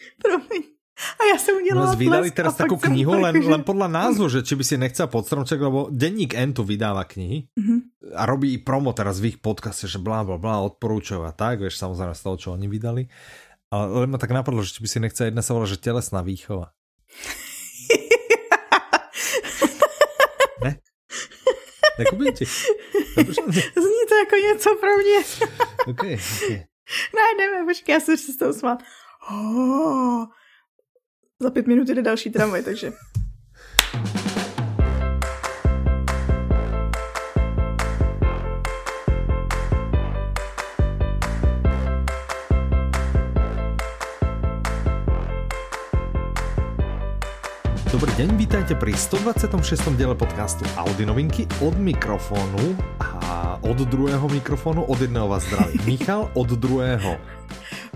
Promiň. A já jsem udělala no, vydali teraz jsem knihu, len, že- len podľa názvu, že či by si nechcel pod stromček, lebo denník N tu vydáva knihy Mhm. a robí i promo teraz v ich podcaste, že blá, blá, blá, odporúčajú a tak, vieš, samozrejme z toho, čo oni vydali. Ale len ma tak napadlo, že či by si nechcel, jedna sa volá, že telesná výchova. ne? Nekúpim ti? Zní to jako něco pro mě. OK, OK. Ne, jdeme, počkej, já se s tou smát. Oh. Za pět minut jde další tramvaj, takže... Dobrý deň, vítajte pri 126. diele podcastu Audi novinky od mikrofónu a od druhého mikrofónu od jedného vás zdraví Michal, od druhého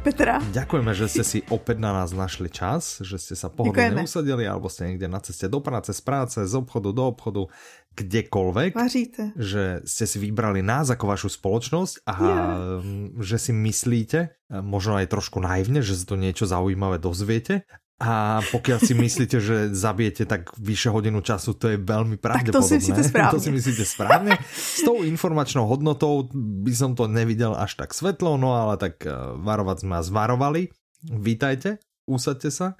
Petra, Ďakujeme, že ste si opäť na nás našli čas, že ste sa pohodlne usadili alebo ste niekde na ceste do práce, z práce, z obchodu do obchodu, kdekoľvek, vaříte. že ste si vybrali nás ako vašu spoločnosť a mm, že si myslíte, e, možno aj trošku naivne, že sa to niečo zaujímavé dozviete. A pokiaľ si myslíte, že zabijete tak vyše hodinu času, to je veľmi pravdepodobné. si myslíte správne. To si myslíte správne. S tou informačnou hodnotou by som to nevidel až tak svetlo, no ale tak eh, varovať sme vás varovali. Vítajte, usaďte sa.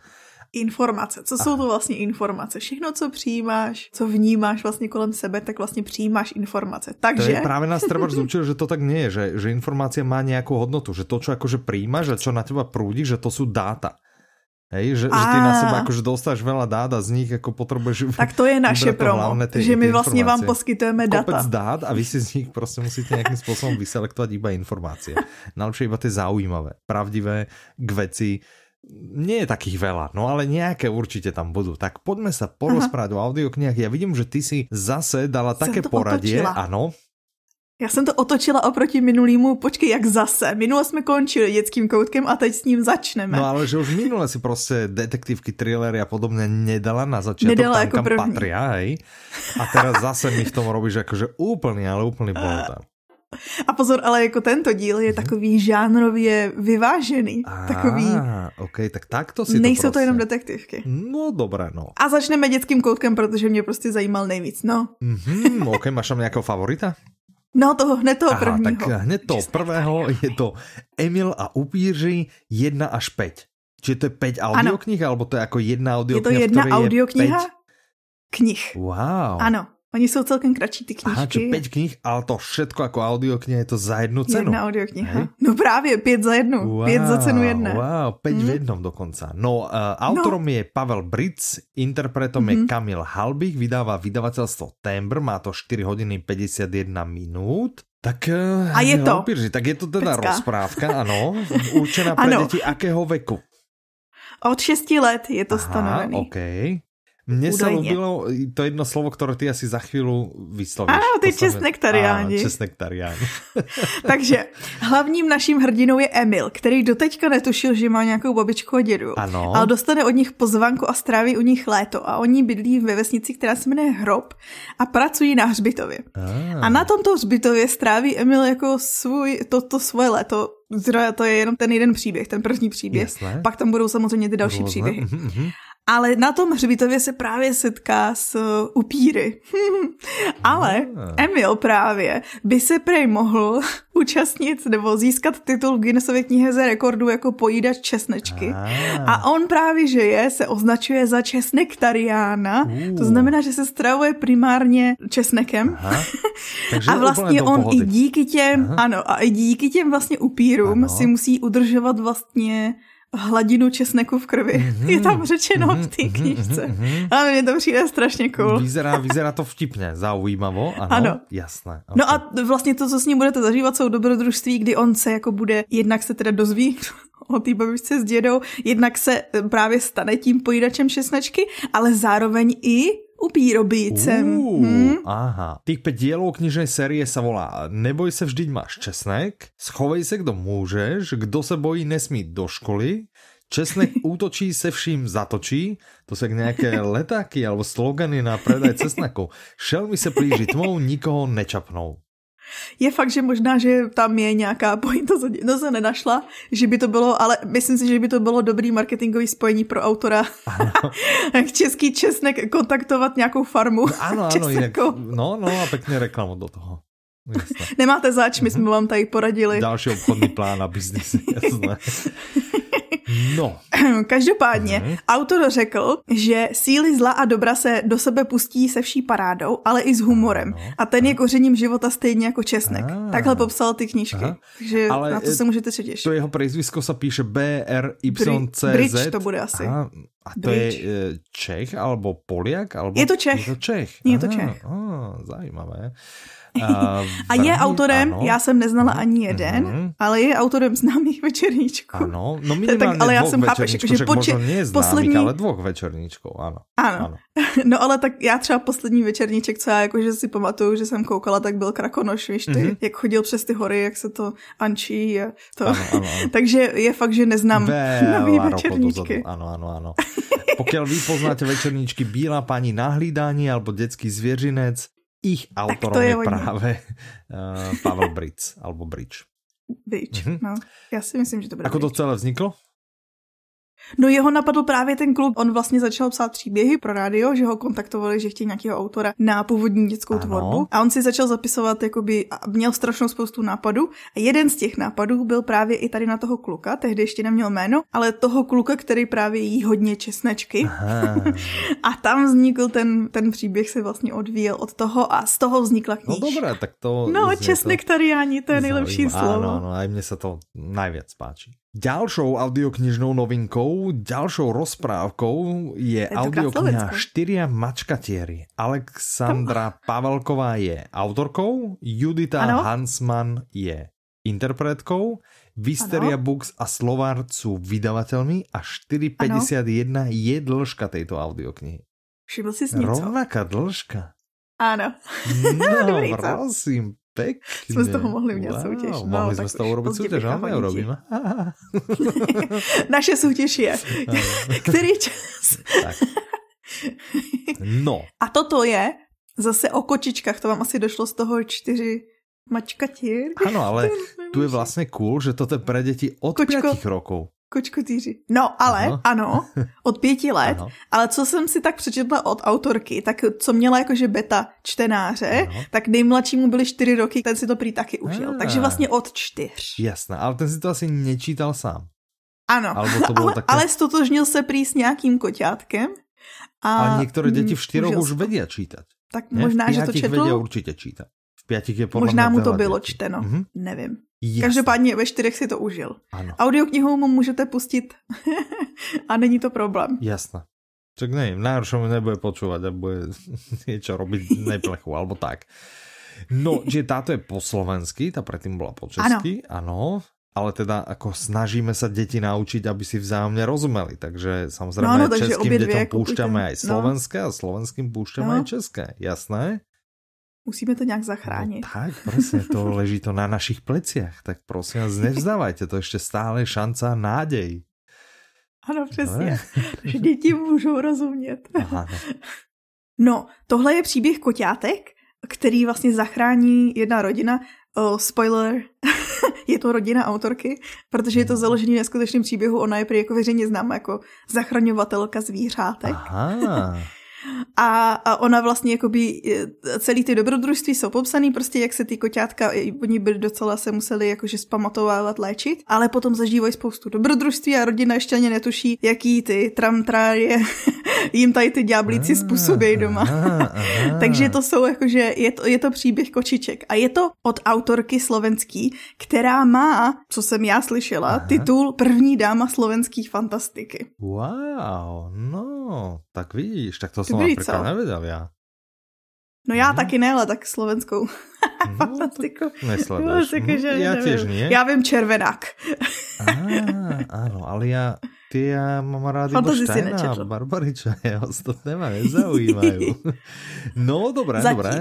Informace. Co jsou to vlastně informace? Všechno, co přijímáš, co vnímáš vlastně kolem sebe, tak vlastně přijímáš informace. To Takže... je práve nás treba zúčil, že to tak nie je, že, že informácia má nejakú hodnotu, že to, čo akože príjmaš a čo na teba prúdi, že to sú dáta. Hej, že, že ty na Á. seba akože dostáš veľa dát a z nich ako potrebuješ Tak to je naše promo, že my vlastně vám poskytujeme kopec data. dát a vy si z nich prostě musíte nejakým spôsobom vyselektovať iba informácie. Najlepšie iba tie zaujímavé, pravdivé, k veci. Nie je takých veľa, no ale nejaké určite tam budú. Tak poďme sa porozprávať o audioknihách. Ja vidím, že ty si zase dala Jsem také poradie. otočila. Ano, Já jsem to otočila oproti minulýmu, počkej, jak zase. Minule jsme končili dětským koutkem a teď s ním začneme. No ale že už minule si prostě detektívky, thrillery a podobne nedala na začiatok Nedala tam, jako kam první. patria, hej? A teraz zase mi v tom robíš akože úplný, ale úplný bolota. A pozor, ale jako tento díl je takový žánrově vyvážený. Takový, Á, OK, tak takto si nejsou to to prostě. jenom detektivky. No dobré, no. A začneme dětským koutkem, protože mě prostě zajímal nejvíc. No, Mhm, OK, máš tam nejakého favorita? No toho, hned toho Aha, prvního. tak hned to prvého je to Emil a upíři 1 až 5. Čiže to je 5 audioknih, alebo to je jako jedna Je audiokniha, to jedna audiokniha Je knih. 5? Wow. Ano, oni jsou celkem kratší ty Aha, knížky. 5 knih, ale to všetko ako audiokniha je to za jednu cenu. Jedna audiokniha. Hej. No právě, pět za jednu. Wow, Pět za cenu jedné. Wow, 5 v Mhm. jednom dokonca. No, uh, autorom je Pavel Bric, interpretom je Mhm. Kamil Halbich, vydáva vydavateľstvo Tembr, má to 4 hodiny 51 minút. Tak, uh, A je to. Opíři, tak je to teda Pecka. rozprávka, ano, určená pre Ano. deti akého veku? Od 6 let je to Aha, stanovený. OK. Mne sa Údajne. ľúbilo to jedno slovo, ktoré ty asi za chvíľu vyslovíš. Áno, ty sa česnektariáni. Česnektariáni. Takže hlavním naším hrdinou je Emil, který doteďka netušil, že má nějakou babičku a dědu. Ano. Ale dostane od nich pozvanku a stráví u nich léto. A oni bydlí ve vesnici, která se jmenuje Hrob a pracují na hřbitově. A na tomto hřbitově stráví Emil jako svůj, to, to svoje léto. Zra, to je jenom ten jeden příběh, ten první příběh. Jasné. Pak tam budou samozřejmě ty další Rôzne. příběhy. Mhm, mhm. Ale na tom hřbitově se právě setká s uh, upíry. Ale Ah. Emil právě by se prej mohl účastnit nebo získat titul Guinnessově knize rekordů jako pojídač česnečky. Ah. A on právě, že je, se označuje za česnektariána. To znamená, že se stravuje primárně česnekem. A vlastně on i díky těm, ano, a i díky těm vlastně upírům si musí udržovat vlastně hladinu česneku v krvi. Mhm. Je tam řečeno v Mhm, té mhm, knižce. mhm, mhm. Ale mně to přijde strašně cool. Vyzerá, vyzerá to vtipně, zaujímavo, ano, Ano. jasné. No ok. a vlastně to, co s ním budete zažívat, jsou dobrodružství, kdy on se jako bude, jednak se teda dozví o té babičce s dědou, jednak se eh, právě stane tím pojídačem česnečky, ale zároveň i upírobícem. Ú, Hm? Aha. Tých 5 dielov knižnej série sa volá Neboj se vždyť máš česnek, schovej se kdo můžeš, kdo se bojí nesmí do školy, Česnek útočí se vším zatočí, to sú jak nejaké letáky alebo slogany na predaj cesnaku. Šelmy se plíži tmou, nikoho nečapnou. Je fakt, že možná, že tam je nějaká pointa, to se nenašla, že by to bylo, ale myslím si, že by to bylo dobrý marketingový spojení pro autora. Český česnek kontaktovat nějakou farmu. No, ano, ano, jinak, no, no a pěkně reklamu do toho. Jasné. Nemáte zač, my jsme mhm. vám tady poradili. Další obchodní plán na biznis, jasné. No. Každopádně, mm. autor řekl, že síly zla a dobra se do sebe pustí se vší parádou, ale i s humorem. No. A ten je kořením života stejně jako česnek. Ah. Takhle popsal ty knížky. Aha. Takže ale na to se můžete těšit. To jeho prezvisko se píše B R Y C Z. Bridge to bude asi. Aha. A to Bridge. je Čech alebo Poliak? Alebo... Je to Čech. Je to Čech. Je to Čech. Ah, zajímavé. Uh, a je autorem, ano. já jsem neznala mhm, ani jeden, uh-huh. ale je autorem známých večerníčků. Ano, no minimálně tak, ale já jsem chápeš, že poči- možno poslední... ale dvou večerníčků, ano. ano. Ano. No ale tak já třeba poslední večerníček, co já jakože si pamatuju, že jsem koukala, tak byl Krakonoš, víš ty, uh-huh. jak chodil přes ty hory, jak se to ančí a to. Ano, ano, ano. Takže je fakt, že neznám nový večerníčky. Ano, ano, ano. Pokud vy poznáte večerníčky Bílá paní na hlídání alebo Dětský zvěřinec, ich autorom je, je právě uh, Pavel Bridge, alebo Bridge. Bridge, mm-hmm. no. Já si myslím, že to bude Ako to celé vzniklo? No jeho napadl právě ten klub. On vlastně začal psát příběhy pro rádio, že ho kontaktovali, že chtějí nějakého autora na původní dětskou ano. tvorbu. A on si začal zapisovat, jakoby, a měl strašnou spoustu nápadů. A jeden z těch nápadů byl právě i tady na toho kluka, tehdy ještě neměl jméno, ale toho kluka, který právě jí hodně česnečky. a tam vznikl ten, ten příběh, se vlastně odvíjel od toho a z toho vznikla knižka. No dobré, tak to... No, česnektariáni, to je nejlepší slovo. Ano, ano, aj mně se to najviac páči. Ďalšou audioknižnou novinkou, ďalšou rozprávkou je audiokniha Štyria mačkatieri. Alexandra Pavelková je autorkou, Judita ano? Hansman je interpretkou, Visteria ano? Books a Slovart sú vydavateľmi a 4,51 je dĺžka tejto audioknihy. Všiml si s Rovnaká dĺžka. Ano. No, prosím, Pekne. Jsme z toho mohli udělat wow, soutěž. No, mohli jsme z toho urobit soutěž, ale neurobíme. Naše soutěž je. Který čas? tak. No. A toto je zase o kočičkách, to vám asi došlo z toho čtyři mačkatír. Ano, ale tu je vlastně cool, že to je pre děti od Kočko, 5 rokov. Kočkotýři. No, ale, ano, ano od pěti let, ano. ale co jsem si tak přečetla od autorky, tak co měla jakože beta čtenáře, ano. tak nejmladšímu byly čtyři roky, ten si to prý taky užil. A. Takže vlastně od čtyř. Jasné, ale ten si to asi nečítal sám. Ano, to bylo ale, také... ale stotožnil se prý s nějakým koťátkem. A ale některé děti v čtyroch už vědí čítat. Tak možná, že to četl. určitě čítat. V pětich je podle Možná mu to bylo dětí. čteno, mm-hmm. nevím. Jasne. Každopádně ve čtyřech si to užil. Ano. Audioknihu mu můžete pustit a není to problém. Jasné. Tak nevím, mu nebude počúvať a bude niečo robiť neplechu, alebo tak. No, že táto je po slovensky, tá predtým bola po česky, ano. ale teda ako snažíme sa deti naučiť, aby si vzájomne rozumeli, takže samozrejme no, no, takže českým deťom púšťame aj no. slovenské no. a slovenským púšťame no. aj české, jasné? Musíme to nějak zachránit. No, tak, prosím, to leží to na našich pleciach. Tak prosím vás, nevzdávajte, to ještě stále šanca a nádej. Ano, přesně. že děti můžou rozumět. No, tohle je příběh koťátek, který vlastně zachrání jedna rodina. Oh, spoiler, je to rodina autorky, protože je to založené na skutečném příběhu. Ona je prý jako veřejně známa jako zachraňovatelka zvířátek. Aha. A, a ona vlastně jakoby e, celý ty dobrodružství jsou popsaný, prostě jak se ty koťátka, oni byli docela se museli jakože spamatovávat, léčit, ale potom zažívají spoustu dobrodružství a rodina ještě ani netuší, jaký ty tramtráje jim tady ty ďáblíci způsobí doma. Takže to jsou jakože, je to, je to příběh kočiček. A je to od autorky slovenský, která má, co jsem já slyšela, aha. titul První dáma slovenský fantastiky. Wow, no, tak vidíš, tak to jsem například nevěděl já. No já hmm. taky ne, ale tak slovenskou. No, Fantastiku. Nesleduješ. No, jako, že já těž nie. Já vím červenák. ah, ano, ale já, ty já mám rád Štajna a Barbariča, já ostatné ma nezaujímajú. No, dobré, Zatím. dobré.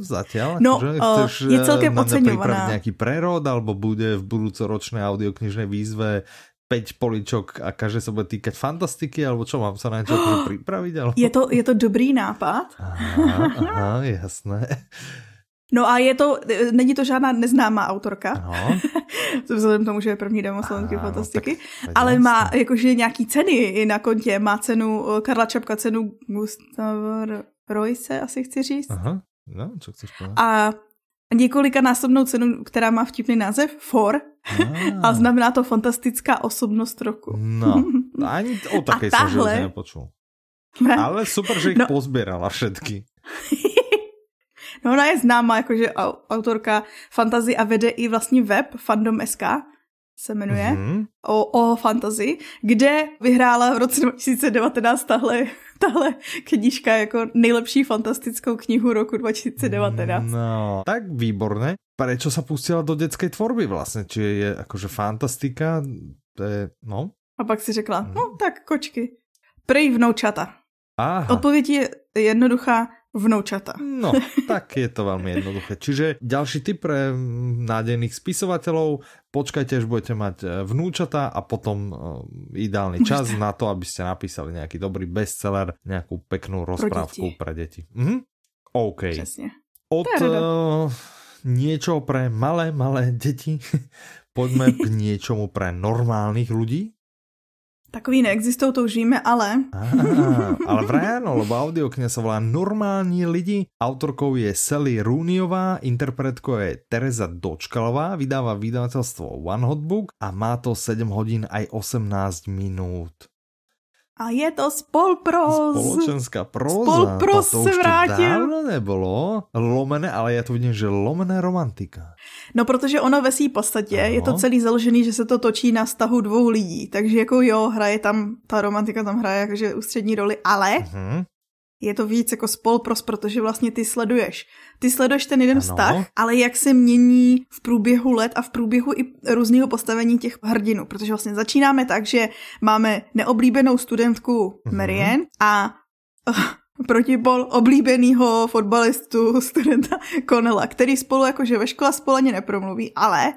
Zatiaľ. No, že chceš je celkem eh, oceňovaná. nějaký prerod, alebo bude v budúcoročnej audioknižnej výzve 5 poličok a každé se bude týkať fantastiky, alebo čo, mám se na něco oh, připravit? Alebo... Je, to, je to dobrý nápad. Aha, aha jasné. No a je to, není to žádná neznámá autorka. Ano. Vzhledem tomu, že je první demo slovenské fantastiky. Ale má jakože nějaký ceny i na kontě. Má cenu, Karla Čapka cenu Gustava Royce, asi chci říct. Aha. No, co chceš povedať? A několika násobnou cenu, která má vtipný název, For. A, a znamená to fantastická osobnost roku. No, ani o také jsem tahle... nepočul. Ale super, že ich no. pozbierala všetky. No ona je známá jakože autorka fantazy a vede i vlastně web fandom.sk se jmenuje, mm-hmm. o, o fantasy, kde vyhrála v roce 2019 tahle, tahle knižka jako nejlepší fantastickou knihu roku 2019. No, tak výborné. Prečo sa pustila do dětské tvorby vlastně? Či je jakože fantastika, to je, no? A pak si řekla, mm. no tak kočky. Prej vnoučata. Aha. Odpověď je jednoduchá, vnoučata. No, tak je to veľmi jednoduché. Čiže ďalší tip pre nádejných spisovateľov, počkajte, až budete mať e, vnúčata a potom e, ideálny čas na to, aby ste napísali nejaký dobrý bestseller, nejakú peknú rozprávku pre deti. Mhm. OK. Přesně. Od uh, niečo pre malé, malé deti poďme k niečomu pre normálnych ľudí. Takový neexistují, to už víme, ale... Aha, ale vraj áno, lebo audiokniha sa volá Normální lidi. Autorkou je Sally Rúniová, interpretkou je Teresa Dočkalová, vydáva vydavateľstvo One Hot Book a má to 7 hodín aj 18 minút. A je to spolpros. Spoločenská próza. Spolpros to, to se vrátil. dávno nebolo. Lomené, ale já to vidím, že lomené romantika. No, protože ono ve své podstatě ano. je to celý založený, že se to točí na vztahu dvou lidí. Takže jako jo, hraje tam, ta romantika tam hraje jakože ústřední roli, ale uh-huh je to víc jako spolpros, protože vlastně ty sleduješ. Ty sleduješ ten jeden ano. vztah, ale jak se mění v průběhu let a v průběhu i různého postavení těch hrdinů. Protože vlastně začínáme tak, že máme neoblíbenou studentku mhm. Marianne a uh, protipol oblíbeného fotbalistu studenta Connella, který spolu jakože ve škole spolu ani nepromluví, ale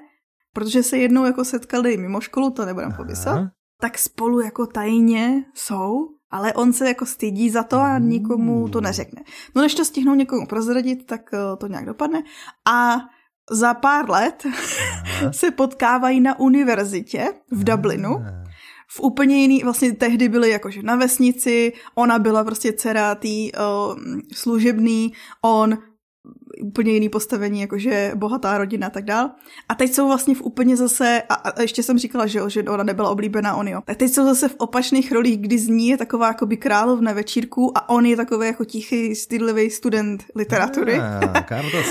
protože se jednou jako setkali mimo školu, to nebudem popisat, tak spolu jako tajně jsou ale on se jako stydí za to a nikomu to neřekne. No než to stihnou někomu prozradit, tak eh, to nějak dopadne. A za pár let se potkávají na univerzitě v Dublinu. V úplně jiný, vlastně tehdy byli jakože na vesnici, ona byla prostě dcera tý uh, služebný, on úplně jiný postavení, jakože bohatá rodina a tak dál. A teď jsou vlastně v úplně zase, a, a ještě jsem říkala, že, jo, že ona nebyla oblíbená, on jo. Tak teď jsou zase v opačných rolích, kdy z ní je taková jakoby královna večírku a on je takový jako tichý, stydlivý student literatury. A,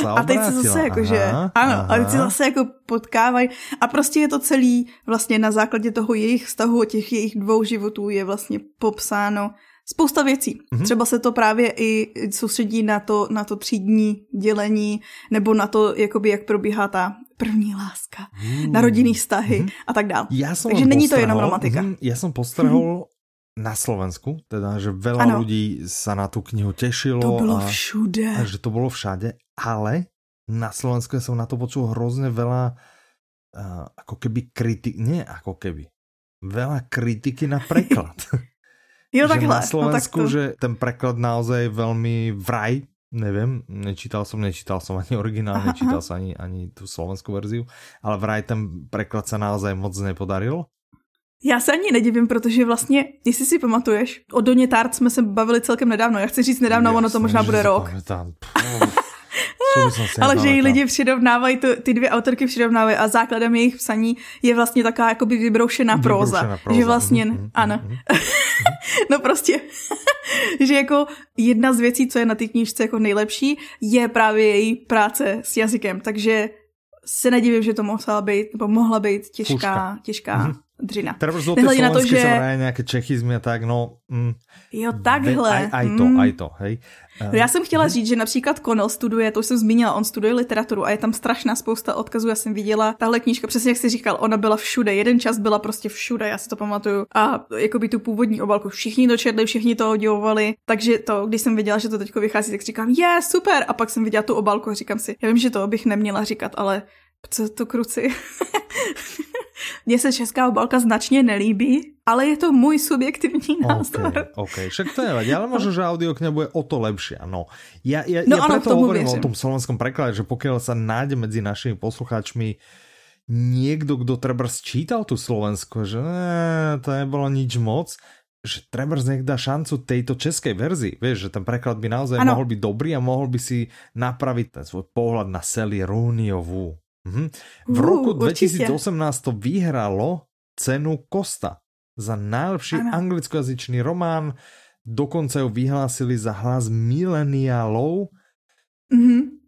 a teď se zase jakože, ano, aha. a teď se zase jako potkávají a prostě je to celý vlastně na základě toho jejich vztahu, těch jejich dvou životů je vlastně popsáno spousta věcí. Mm-hmm. Třeba se to právě i soustředí na to, na to třídní dělení, nebo na to, jakoby, jak probíhá ta první láska, mm. na rodinný vztahy mm-hmm. a tak dále. Ja Takže není to jenom romantika. Mm, ja som postrehol mm-hmm. na Slovensku, teda, že veľa ľudí sa na tú knihu tešilo. To bylo a, všude. A že to bolo všade, ale na Slovensku som na to počul hrozne veľa uh, ako keby kritik, nie ako keby, veľa kritiky na preklad. Jo, že takhle. na Slovensku, no, tak to... že ten preklad naozaj veľmi vraj, neviem, nečítal som, nečítal som ani originál, aha, nečítal aha. som ani, ani tú slovenskú verziu, ale vraj ten preklad sa naozaj moc nepodaril. Já se ani nedivím, protože vlastně, jestli si pamatuješ, o Doně Tart jsme se bavili celkem nedávno. Já chci říct nedávno, Jasne, ono to možná bude rok. Ale že ji lidi přirovnávají, to, ty dvě autorky přirovnávají a základem jejich psaní je vlastně taková jakoby vybroušená próza. próza. Že vlastně, mm-hmm. ano. Mm-hmm. no prostě, že jako jedna z věcí, co je na té knížce jako nejlepší, je právě její práce s jazykem. Takže se nedivím, že to mohla být, nebo mohla být těžká, Fuška. těžká mm-hmm. Dřina. Teda Nehledě na to, že... nějaké čechizmy a tak, no... Mm, jo, takhle. Aj, aj to, mm. aj to, hej. No já jsem chtěla říct, že například Connell studuje, to už jsem zmínila, on studuje literaturu a je tam strašná spousta odkazů. Já jsem viděla tahle knížka, přesně jak jsi říkal, ona byla všude, jeden čas byla prostě všude, já si to pamatuju. A jako by tu původní obalku všichni to četli, všichni to oddělovali, takže to, když jsem viděla, že to teďko vychází, tak říkám, je, yeah, super. A pak jsem viděla tu obalku a říkám si, já vím, že to bych neměla říkat, ale Co to kruci? Mně se česká obálka značně nelíbí, ale je to můj subjektivní názor. OK, okay. však to nevadí, ale možno, že audiokniha bude o to lepšie. No, ja, ja, no, ja preto hovorím věřím. o tom slovenskom preklade, že pokiaľ sa nájde medzi našimi poslucháčmi niekto, kto treba sčítal tu Slovensko, že ne, to nebolo nič moc, že treba nech dá šancu tejto českej verzii. Vieš, že ten preklad by naozaj ano. mohol byť dobrý a mohol by si napraviť ten svoj pohľad na Sally Rooneyovú. Mhm. V uh, roku 2018 určite. to vyhralo cenu Kosta za najlepší ano. anglickojazyčný román. Dokonce ju vyhlásili za hlas mileniálov. Mhm.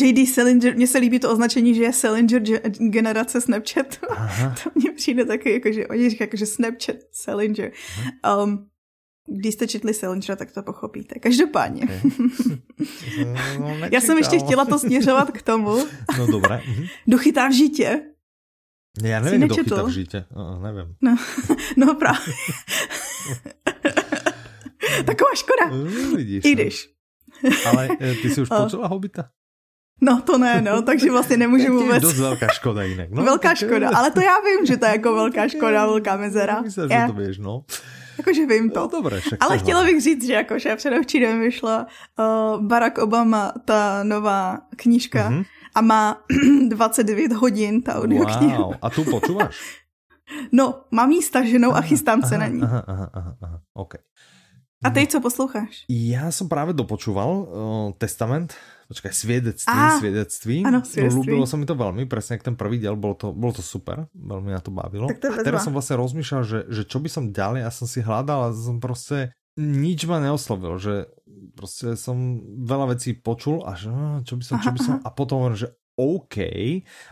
JD Salinger, mně se líbí to označení, že je Salinger generace Snapchat. Aha. to mně přijde taky, jako, že oni říkají, jako, že Snapchat, Salinger. Um, když jste četli Salingera, tak to pochopíte. Každopádně. Okay. No, Já jsem ještě chtěla to směřovat k tomu. No dobré. Kdo chytá v žítě? Já nevím, kdo chytá v žítě. No, nevím. No, no právě. Taková škoda. No, vidíš, I když. No. Ale eh, ty jsi už počula Hobita? No to ne, no, takže vlastně nemůžu vůbec. To je dost velká škoda jinak. No, velká tak... škoda, ale to já vím, že to je jako velká škoda, velká mezera. Myslím, že to víš, no. Jakože vím to. No, dobré, ale chtěla bych říct, že jakože předevčírem vyšla uh, Barack Obama, ta nová knížka mm-hmm. a má 29 hodin, ta audiokniha. Wow, a tu počúvaš? no, mám jí staženou a chystám se aha, na ní. Aha, aha, aha, aha, okay. A ty co posloucháš? Já jsem právě dopočúval uh, Testament počkaj, svědectví, ah, svědectví. Ano, svědectví. Ľúbilo sa mi to veľmi, presne jak ten prvý diel, bolo to, bolo to super, veľmi na to bavilo. Tak to a teraz som vlastne rozmýšľal, že, že čo by som ďalej, ja som si hľadal a som proste nič ma neoslovil, že proste som veľa vecí počul a že no, čo by som, čo by som, a potom že OK,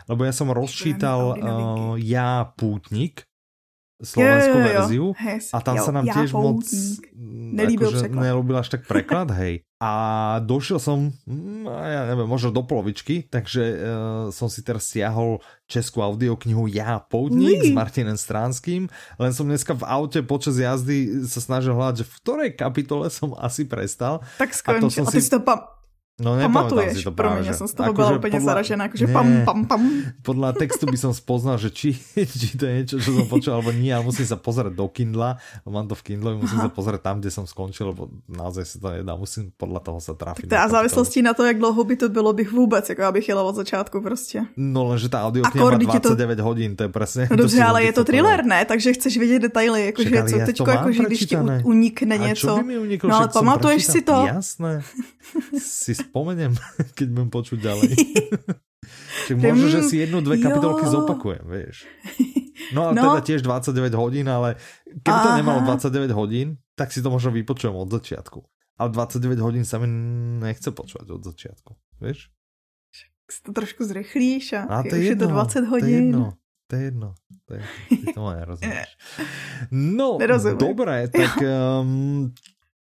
lebo ja som rozčítal uh, Ja pútnik, slovenskú verziu a tam jo, sa nám tiež moc nelíbil akože, nelúbil až tak preklad, hej. A došiel som, mm, ja neviem, možno do polovičky, takže uh, som si teraz stiahol českú audioknihu Ja poutník s Martinem Stránským, len som dneska v aute počas jazdy sa snažil hľadať, že v ktorej kapitole som asi prestal. Tak skončil, a, to som a ty si to pa No Pamatuješ, si to pro mě, jsem z toho byla úplně podľa... zaražená, akože pam, pam, pam. Podľa textu by som spoznal, že či, či to je niečo, čo som počul, alebo nie, ale musím sa pozrieť do Kindla, mám to v Kindle, musím Aha. sa pozrieť tam, kde som skončil, lebo naozaj sa to nedá, musím podľa toho sa trafiť. Tak a závislostí na to, jak dlouho by to bylo, bych vůbec, jako abych jela od začátku prostě. No lenže ta audiokniha má 29 to... hodin, to je presne. No dobře, ale je to thriller, ne? Takže chceš vědět detaily, jakože co teďko, jakože když ti unikne něco. No ale pamatuješ si to? Jasné, si spomeniem keď budem počuť ďalej. Čiže možno, že si jednu, dve kapitolky jo. zopakujem, vieš. No a no. teda tiež 29 hodín, ale keby to Aha. nemalo 29 hodín, tak si to možno vypočujem od začiatku. Ale 29 hodín sa mi nechce počúvať od začiatku, vieš? Si to trošku zrychlíš a, a to je, jedno, je to 20 hodín. To je jedno, to je jedno. Ty to nerozumieš. No, Nerozumím. dobré, tak um,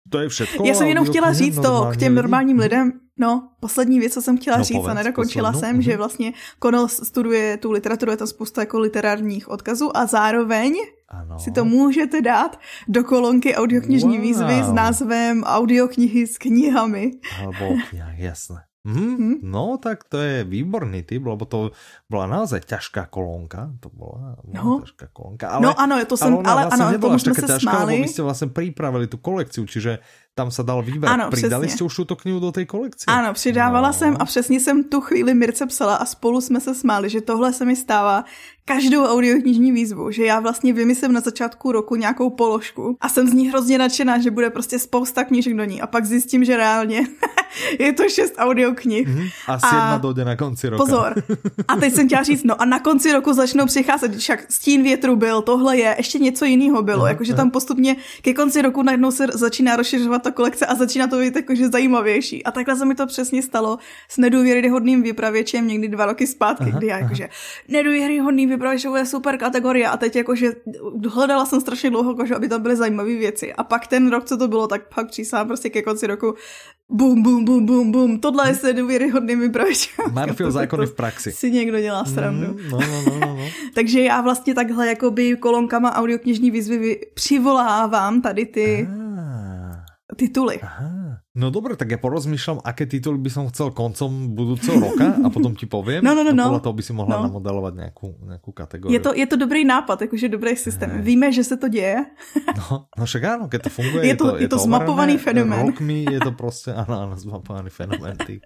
to je všetko. Já jsem jenom chtěla říct to k těm normálním lidem, No, poslední věc, co jsem chtěla no, říct povedz, a nedokončila poslednou. jsem, že mhm. vlastně Connell studuje tu literaturu, je tam spousta jako literárních odkazů a zároveň ano. si to můžete dát do kolonky audioknižní wow. výzvy s názvem Audioknihy s knihami. Alebo kniha, jasné. Mm, hmm. No, tak to je výborný typ, lebo to bola naozaj ťažká kolónka. To bola no. ťažká kolónka. Ale, no ano, to som, ale, ale vlastne ano, tomu sme sa ťažká, smáli. Lebo vy ste vlastne pripravili tú kolekciu, čiže tam se dal vybrať. Ano, Přidali přesně. jste už tuto knihu do té kolekce? Ano, přidávala no. jsem a přesně jsem tu chvíli Mirce psala a spolu jsme se smáli, že tohle se mi stává každou audioknižní výzvu, že já vlastně vymyslím na začátku roku nějakou položku a jsem z ní hrozně nadšená, že bude prostě spousta knížek do ní a pak zjistím, že reálně je to šest audioknih. Mm-hmm. A sedma a... dojde na konci roku. Pozor. A teď jsem chtěla říct, no a na konci roku začnou přicházet, však stín větru byl, tohle je, ještě něco jiného bylo, uh-huh. jakože tam postupně ke konci roku najednou se začíná rozšiřovat ta kolekce a začíná to být jakože zajímavější. A takhle se mi to přesně stalo s nedůvěryhodným vypravěčem někdy dva roky zpátky, aha, kdy já jakože nedůvěryhodný vypravěč je super kategorie a teď jakože hledala jsem strašně dlouho, jakože, aby tam byly zajímavé věci. A pak ten rok, co to bylo, tak pak přísám prostě ke konci roku bum, bum, bum, bum, bum. Tohle je se důvěryhodný vypravěč. Marfil zákony v praxi. Si někdo dělá srandu. Mm, no, no, no, no, no. Takže já vlastně takhle jakoby kolonkama audioknižní výzvy přivolávám tady ty ah tituly. Aha. No dobre, tak ja porozmýšľam, aké tituly by som chcel koncom budúceho roka a potom ti poviem. No, no, no, no. Podľa toho by si mohla no. namodelovať nejakú, nejakú kategóriu. Je to, je to dobrý nápad, jakože dobrý systém. Hey. Víme, že se to děje. No, no však áno, keď to funguje, je to, je to, je to zmapovaný fenomén. Rokmi je to prostě, áno, áno, zmapovaný fenomén. Ty.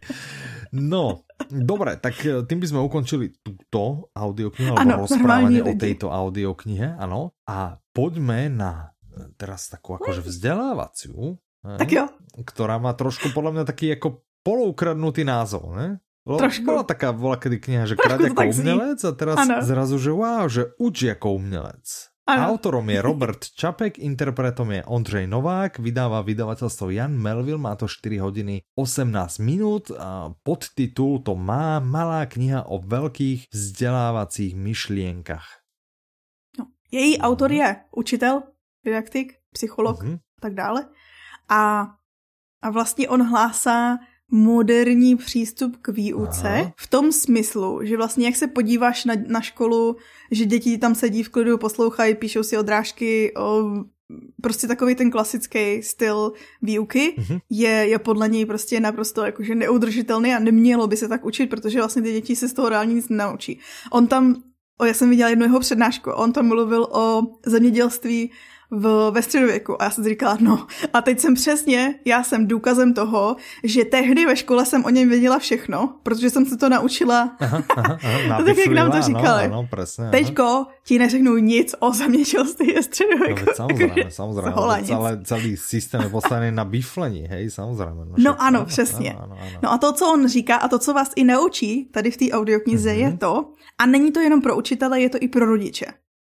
No, dobre, tak eh, tým by sme ukončili túto audioknihu, alebo rozprávanie o tejto audioknihe, áno. A poďme na eh, teraz takú akože vzdelávaciu tak jo. Ktorá má trošku podľa mňa taký ako poloukradnutý názov, ne? Trošku. Bola taká, bola kedy kniha, že krať ako umělec a teraz ano. zrazu, že wow, že uč ako umělec. Ano. Autorom je Robert Čapek, interpretom je Ondřej Novák, vydává vydavateľstvo Jan Melville, má to 4 hodiny 18 minút a podtitul to má Malá kniha o veľkých vzdelávacích myšlienkach. No. Její autor je učitel, didaktik, psycholog uh-huh. tak dále a, a vlastně on hlásá moderní přístup k výuce Aha. v tom smyslu, že vlastně jak se podíváš na, na školu, že děti tam sedí v klidu, poslouchají, píšou si odrážky, o, prostě takový ten klasický styl výuky mm-hmm. je, je podle něj prostě naprosto jakože neudržitelný a nemělo by se tak učit, protože vlastně ty děti se z toho reálně nic nenaučí. On tam, o, já jsem viděla jednu jeho přednášku, on tam mluvil o zemědělství v, ve středověku. A já jsem si říkala, no a teď jsem přesně, já jsem důkazem toho, že tehdy ve škole jsem o něm věděla všechno, protože jsem se to naučila. Aha, aha, aha, tak jak nám to říkali. No, no, presne, Teďko ti neřeknu nic o zemědělství ve středověku. No, samozřejmě, samozřejmě. Celé, celý systém je postavený na biflení, hej, samozřejmě. No, no ano, přesně. Ano, ano, ano. No a to, co on říká a to, co vás i naučí tady v té audioknize mm-hmm. je to, a není to jenom pro učitele, je to i pro rodiče.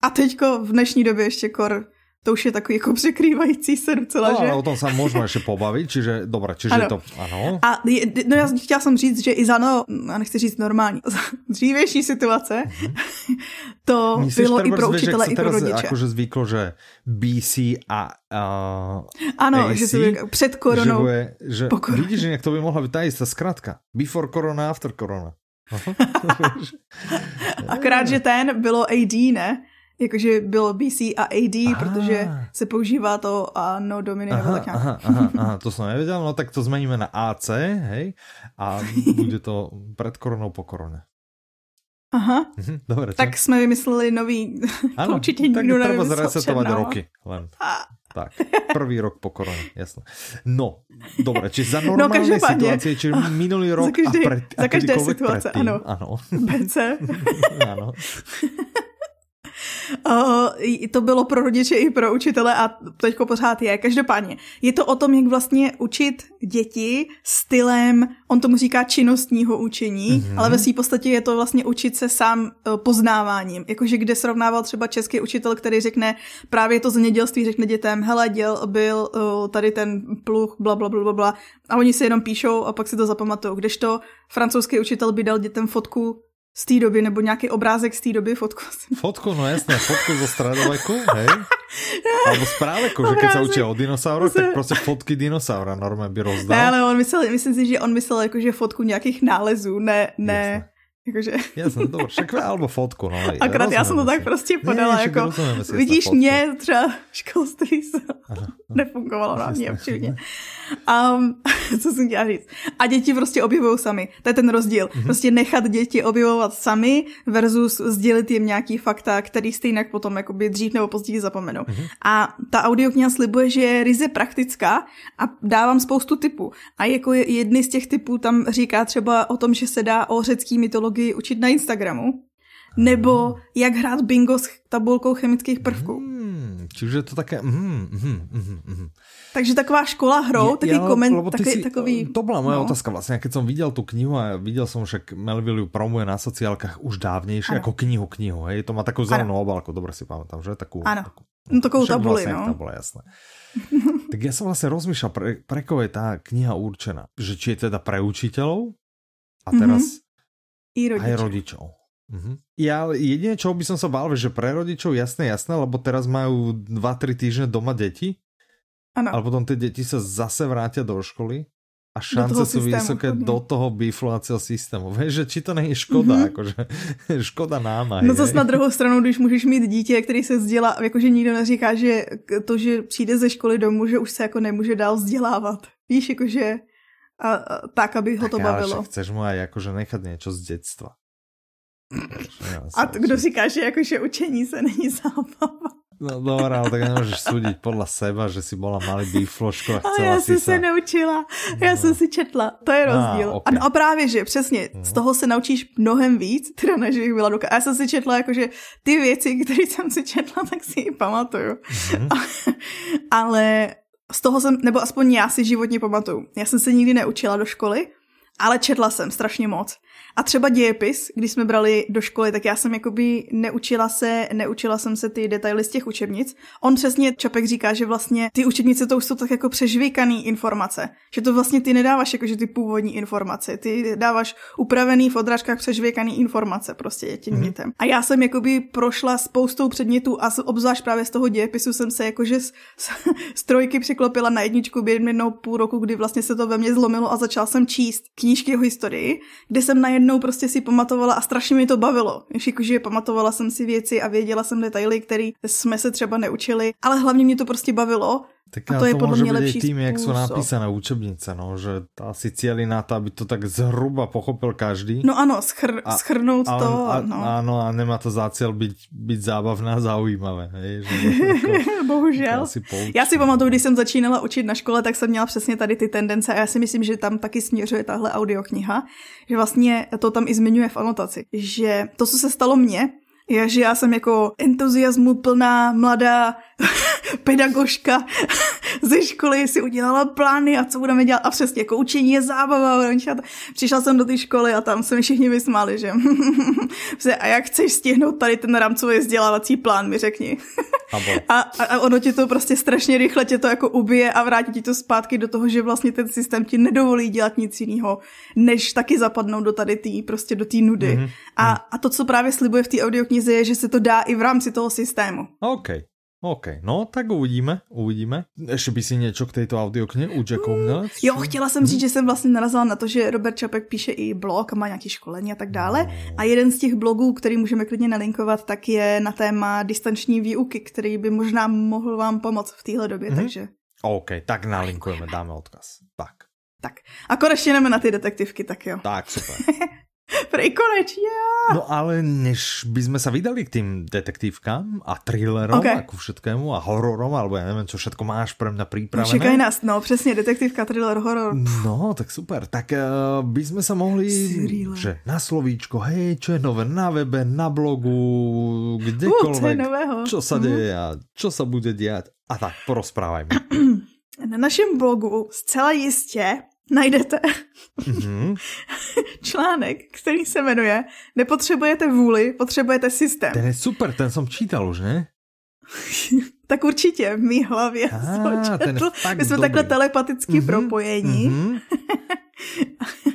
A teďko v dnešní době ještě kor to už je takový jako překrývající se docela, no, že? o tom se můžeme ještě pobavit, čiže, dobré, čiže ano. to, ano. A no já chtěla jsem říct, že i za no, já nechci říct normální, za dřívější situace, mm-hmm. to Myslíš, bylo i pro učitele, i pro rodiče. Jakože zvyklo, že BC a uh, Ano, AC, že se před koronou, že, bude, že koroně. vidíš, že jak to by mohla být ta jistá zkrátka. Before corona, after corona. Akorát, že ten bylo AD, ne? Jakože bylo BC a AD, aha. protože se používá to a no dominy aha, tak nějak. Aha, aha, aha, to jsem nevěděl, no tak to zmeníme na AC, hej, a bude to před koronou po koroně. Aha, mhm, Dobre, tak jsme vymysleli nový, ano, to určitě nikdo tak treba zresetovať roky len. A... Tak, prvý rok po koroně, jasné. No, dobré, či za no, normální no, situace, či minulý rok za každý, a, pre, a za každé situace, predtým, ano. ano. BC. ano. Uh, to bylo pro rodiče i pro učitele a teďko pořád je. Každopádně je to o tom, jak vlastně učit děti stylem, on tomu říká činnostního učení, mm-hmm. ale ve své podstatě je to vlastně učit se sám uh, poznáváním. Jakože kde srovnával třeba český učitel, který řekne právě to zemědělství, řekne dětem, hele, děl byl uh, tady ten pluch, bla, bla, bla, bla. A oni si jenom píšou a pak si to zapamatují. Kdežto francouzský učitel by dal dětem fotku z té doby, nebo nějaký obrázek z té doby, fotku. Fotku, no jasně, fotku zo stredoveku, hej? Alebo z práveku, že keď se učí o dinosauroch, tak prostě fotky dinosaura normálně by rozdal. Ne, ale on myslel, myslím si, že on myslel jako, že fotku nějakých nálezů, ne, ne, Jasne. Jakože... Jasně, dobré, však alebo fotku, no. Akorát já jsem to tak prostě podala, ne, jako, vidíš mě, třeba školství se nefungovalo na mě určitě. Um, co jsem chtěla říct. A děti prostě objevují sami. To je ten rozdíl. Mm-hmm. Prostě nechat děti objevovat sami versus sdělit jim nějaký fakta, který stejně potom jakoby dřív nebo později zapomenou. Mm-hmm. A ta audiokniha slibuje, že je ryze praktická a dávám spoustu typů. A jako jedny z těch typů tam říká třeba o tom, že se dá o řecký mytologii učit na Instagramu, nebo jak hrát bingo s tabulkou chemických prvků. Hmm, čiže to také... Mm, mm, mm, mm. Takže taková škola hrou, taký ja, koment, taký, si, takový... To bola moja no. otázka vlastne, keď som videl tú knihu a videl som, že Melville ju promuje na sociálkach už dávnejšie, ano. ako knihu knihu, hej, to má takú zelenú obálku, dobre si pamätám, že? Takú, ano. Takú, no takovou tabuli, vlastne, no. Tabula, jasné. tak ja som vlastne rozmýšľal, pre, pre koho je tá kniha určená. Že či je teda pre učiteľov a teraz mm-hmm. I aj rodičov. Uh-huh. Ja jedine, čo by som sa bál, že pre rodičov jasné, jasné, lebo teraz majú 2-3 týždne doma deti Ano. Ale potom ty děti se zase vrátí do školy a šance jsou vysoké chodně. do toho biflovacího systému. Víš, že či to není škoda, mm-hmm. jakože škoda náma. No zase na druhou stranu, když můžeš mít dítě, který se vzdělá, jakože nikdo neříká, že to, že přijde ze školy domů, že už se jako nemůže dál vzdělávat. Víš, jakože a, a, tak, aby ho to tak, bavilo. Ale chceš mu aj akože nechat něco z dětstva. A to, kdo říká, že jakože učení se není zábava? No dobré, ale tak nemůžeš soudit podle seba, že si byla malý bífloško a chcela ale já si jsem se naučila, já no. jsem si četla, to je rozdíl. A, okay. a, no a právě, že přesně, mm. z toho se naučíš mnohem víc, teda než bych byla doka. Já jsem si četla, jakože ty věci, které jsem si četla, tak si ji pamatuju. Mm. ale z toho jsem, nebo aspoň já si životně pamatuju. Já jsem se nikdy neučila do školy, ale četla jsem strašně moc. A třeba dějepis, když jsme brali do školy, tak já jsem jakoby neučila se, neučila jsem se ty detaily z těch učebnic. On přesně, Čapek říká, že vlastně ty učebnice to už jsou tak jako přežvíkaný informace. Že to vlastně ty nedáváš jako, že ty původní informace. Ty dáváš upravený v odrážkách přežvíkaný informace prostě těm mm-hmm. dětem. A já jsem jakoby prošla spoustou předmětů a obzvlášť právě z toho dějepisu jsem se jakože z, z, z trojky přiklopila na jedničku během jednou půl roku, kdy vlastně se to ve mně zlomilo a začala jsem číst knížky o historii, kde jsem najednou prostě si pamatovala a strašně mi to bavilo. Jakože pamatovala jsem si věci a věděla jsem detaily, které jsme se třeba neučili, ale hlavně mě to prostě bavilo tak a to, je to podle mě lepší tým, jak jsou napísané učebnice, no, že asi cíli na to, aby to tak zhruba pochopil každý. No ano, schr a, schrnout a, to. A, no. Ano, a nemá to za cíl být, být zábavné a zaujímavé. Hej, že jako, Bohužel. Já si pamatuju, když jsem začínala učit na škole, tak jsem měla přesně tady ty tendence a já si myslím, že tam taky směřuje tahle audiokniha, že vlastně to tam i zmiňuje v anotaci, že to, co se stalo mně, je, že já jsem jako entuziasmu plná mladá pedagožka ze školy si udělala plány a co budeme dělat a přesně jako učení je zábava. Přišla jsem do té školy a tam se mi všichni vysmáli, že a jak chceš stihnout tady ten rámcový vzdělávací plán, mi řekni. a, a, ono ti to prostě strašně rychle tě to jako ubije a vrátí ti to zpátky do toho, že vlastně ten systém ti nedovolí dělat nic jiného, než taky zapadnout do tady tý, prostě do té nudy. Mm-hmm. A, a to, co právě slibuje v té audioknize, je, že se to dá i v rámci toho systému. OK. OK, no tak uvidíme, uvidíme. Ještě by si něco k této audiokně u Jacku měl? Jo, chtěla jsem říct, že jsem vlastně narazila na to, že Robert Čapek píše i blog a má nějaké školení a tak dále. No. A jeden z těch blogů, který můžeme klidně nalinkovat, tak je na téma distanční výuky, který by možná mohl vám pomoct v téhle době, mm-hmm. takže... OK, tak nalinkujeme, dáme odkaz. Tak. Tak. A konečně jdeme na ty detektivky, tak jo. Tak, super. Prej konečně. No ale než by sme sa vydali k tým detektívkám a thrillerom okay. a ku všetkému a hororom, alebo ja neviem, čo všetko máš pre mňa pripravené. Čekaj nás, no přesně, detektívka, thriller, horor. No, tak super. Tak uh, by sme sa mohli, že na slovíčko, hej, čo je nové na webe, na blogu, kdekoľvek, uh, čo sa deje a čo sa bude diať. A tak, porozprávajme. Na našem blogu zcela jistě najdete mm-hmm. článek, který se jmenuje Nepotřebujete vůli, potřebujete systém. Ten je super, ten jsem čítal už, ne? tak určitě v mý hlavě ah, ten My jsme dobrý. takhle telepaticky mm-hmm. propojení. Mm-hmm.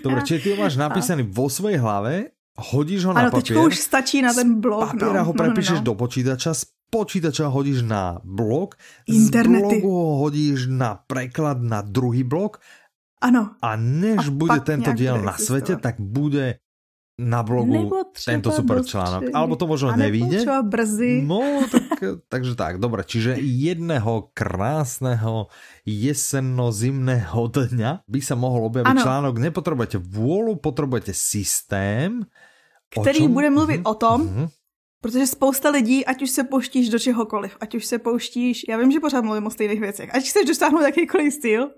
Dobre, čiže ty ho máš napísaný vo svojej hlave, hodíš ho na ano, papier. už stačí na ten blog. Z papiera no. ho prepíšeš no, no, no. do počítača, z počítača hodíš na blog, Internety. z blogu ho hodíš na preklad na druhý blog ano. A než a bude tento diel na svete, tak bude na blogu tento super článok. Alebo to možno nevíde. brzy. No, tak, takže tak, dobre. Čiže jedného krásného jesenno-zimného dňa by sa mohol objaviť ano. článok Nepotrebujete vôľu, potrebujete systém. Který bude mluvit uh-huh. o tom, uh-huh. Protože spousta lidí, ať už se pouštíš do čehokoliv, ať už se pouštíš, já vím, že pořád mluvím o stejných věcech, ať chceš dosáhnout jakýkoliv styl,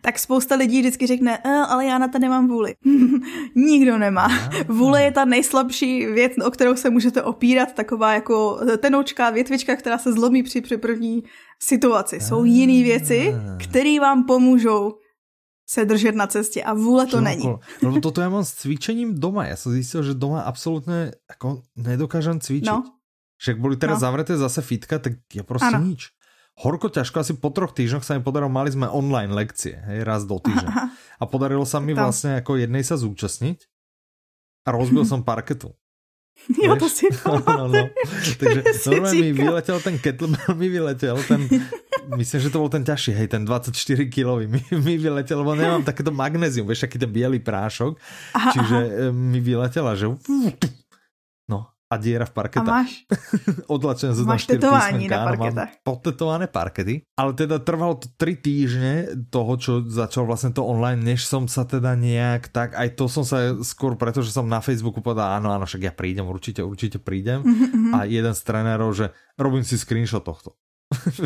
tak spousta lidí vždycky řekne, e, ale já na to nemám vůli. Nikdo nemá. Vůle je ta nejslabší věc, o kterou se můžete opírat, taková jako tenoučká větvička, která se zlomí při, při první situaci. Jsou jiné věci, které vám pomůžou se držet na cestě a vůle to není. Lebo toto já mám s cvičením doma. Já jsem zjistil, že doma absolutně jako nedokážem cvičit. No. Však boli teraz no. zavreté zase fitka, tak ja prostě ano. nič horko ťažko, asi po troch týždňoch sa mi podarilo, mali sme online lekcie, hej, raz do týždňa. A podarilo sa mi vlastne ako jednej sa zúčastniť a rozbil som parketu. Jo, to si no, no, no. Takže normálne mi vyletel ten kettlebell, mi vyletel ten, myslím, že to bol ten ťažší, hej, ten 24 kilový mi, mi vyletel, lebo nemám takéto magnézium, vieš, aký ten biely prášok, aha, čiže aha. mi vyletela, že a diera v parketách. A máš? Odlačené zo máš tetování na parketách. Mám potetované parkety, ale teda trvalo to 3 týždne toho, čo začal vlastne to online, než som sa teda nejak tak, aj to som sa skôr, pretože som na Facebooku povedal, áno, áno, však ja prídem, určite, určite prídem. Mm-hmm. A jeden z trénerov, že robím si screenshot tohto.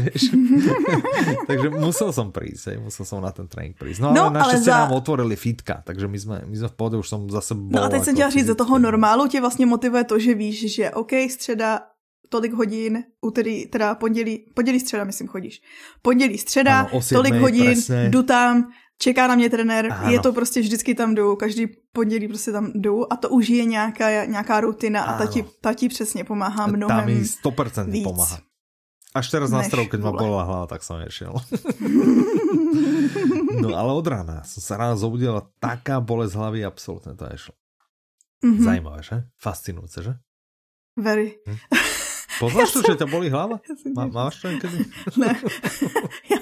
Takže musel som prísť, hej, musel som na ten trénink prísť. No, no ale naštěstí za... nám otvorili fitka, takže my jsme, my jsme v pohode, už jsem zase bol. No a teď jsem chtěla říct, za toho normálu tě vlastně motivuje to, že víš, že OK, středa tolik hodin, úterý, teda pondělí, pondělí středa, myslím, chodíš. Pondělí středa, ano, tolik hodin, presne. jdu tam, čeká na mě trenér, ano. je to prostě vždycky tam jdu, každý pondělí prostě tam jdu a to už je nějaká, nějaká rutina ano. a ta ti, ta ti přesně pomáhá mnohem Tam mi 100% víc. pomáhá. Až teraz na strov, keď ma bola hlava, tak som nešiel. no ale od rána som sa ráno zobudil a taká bolesť hlavy, absolútne to nešlo. Mm-hmm. Zajímavé, že? Fascinujúce, že? Very. Hm? Poznáš to, že ťa bolí hlava? Má, máš to někdy? Ne, ja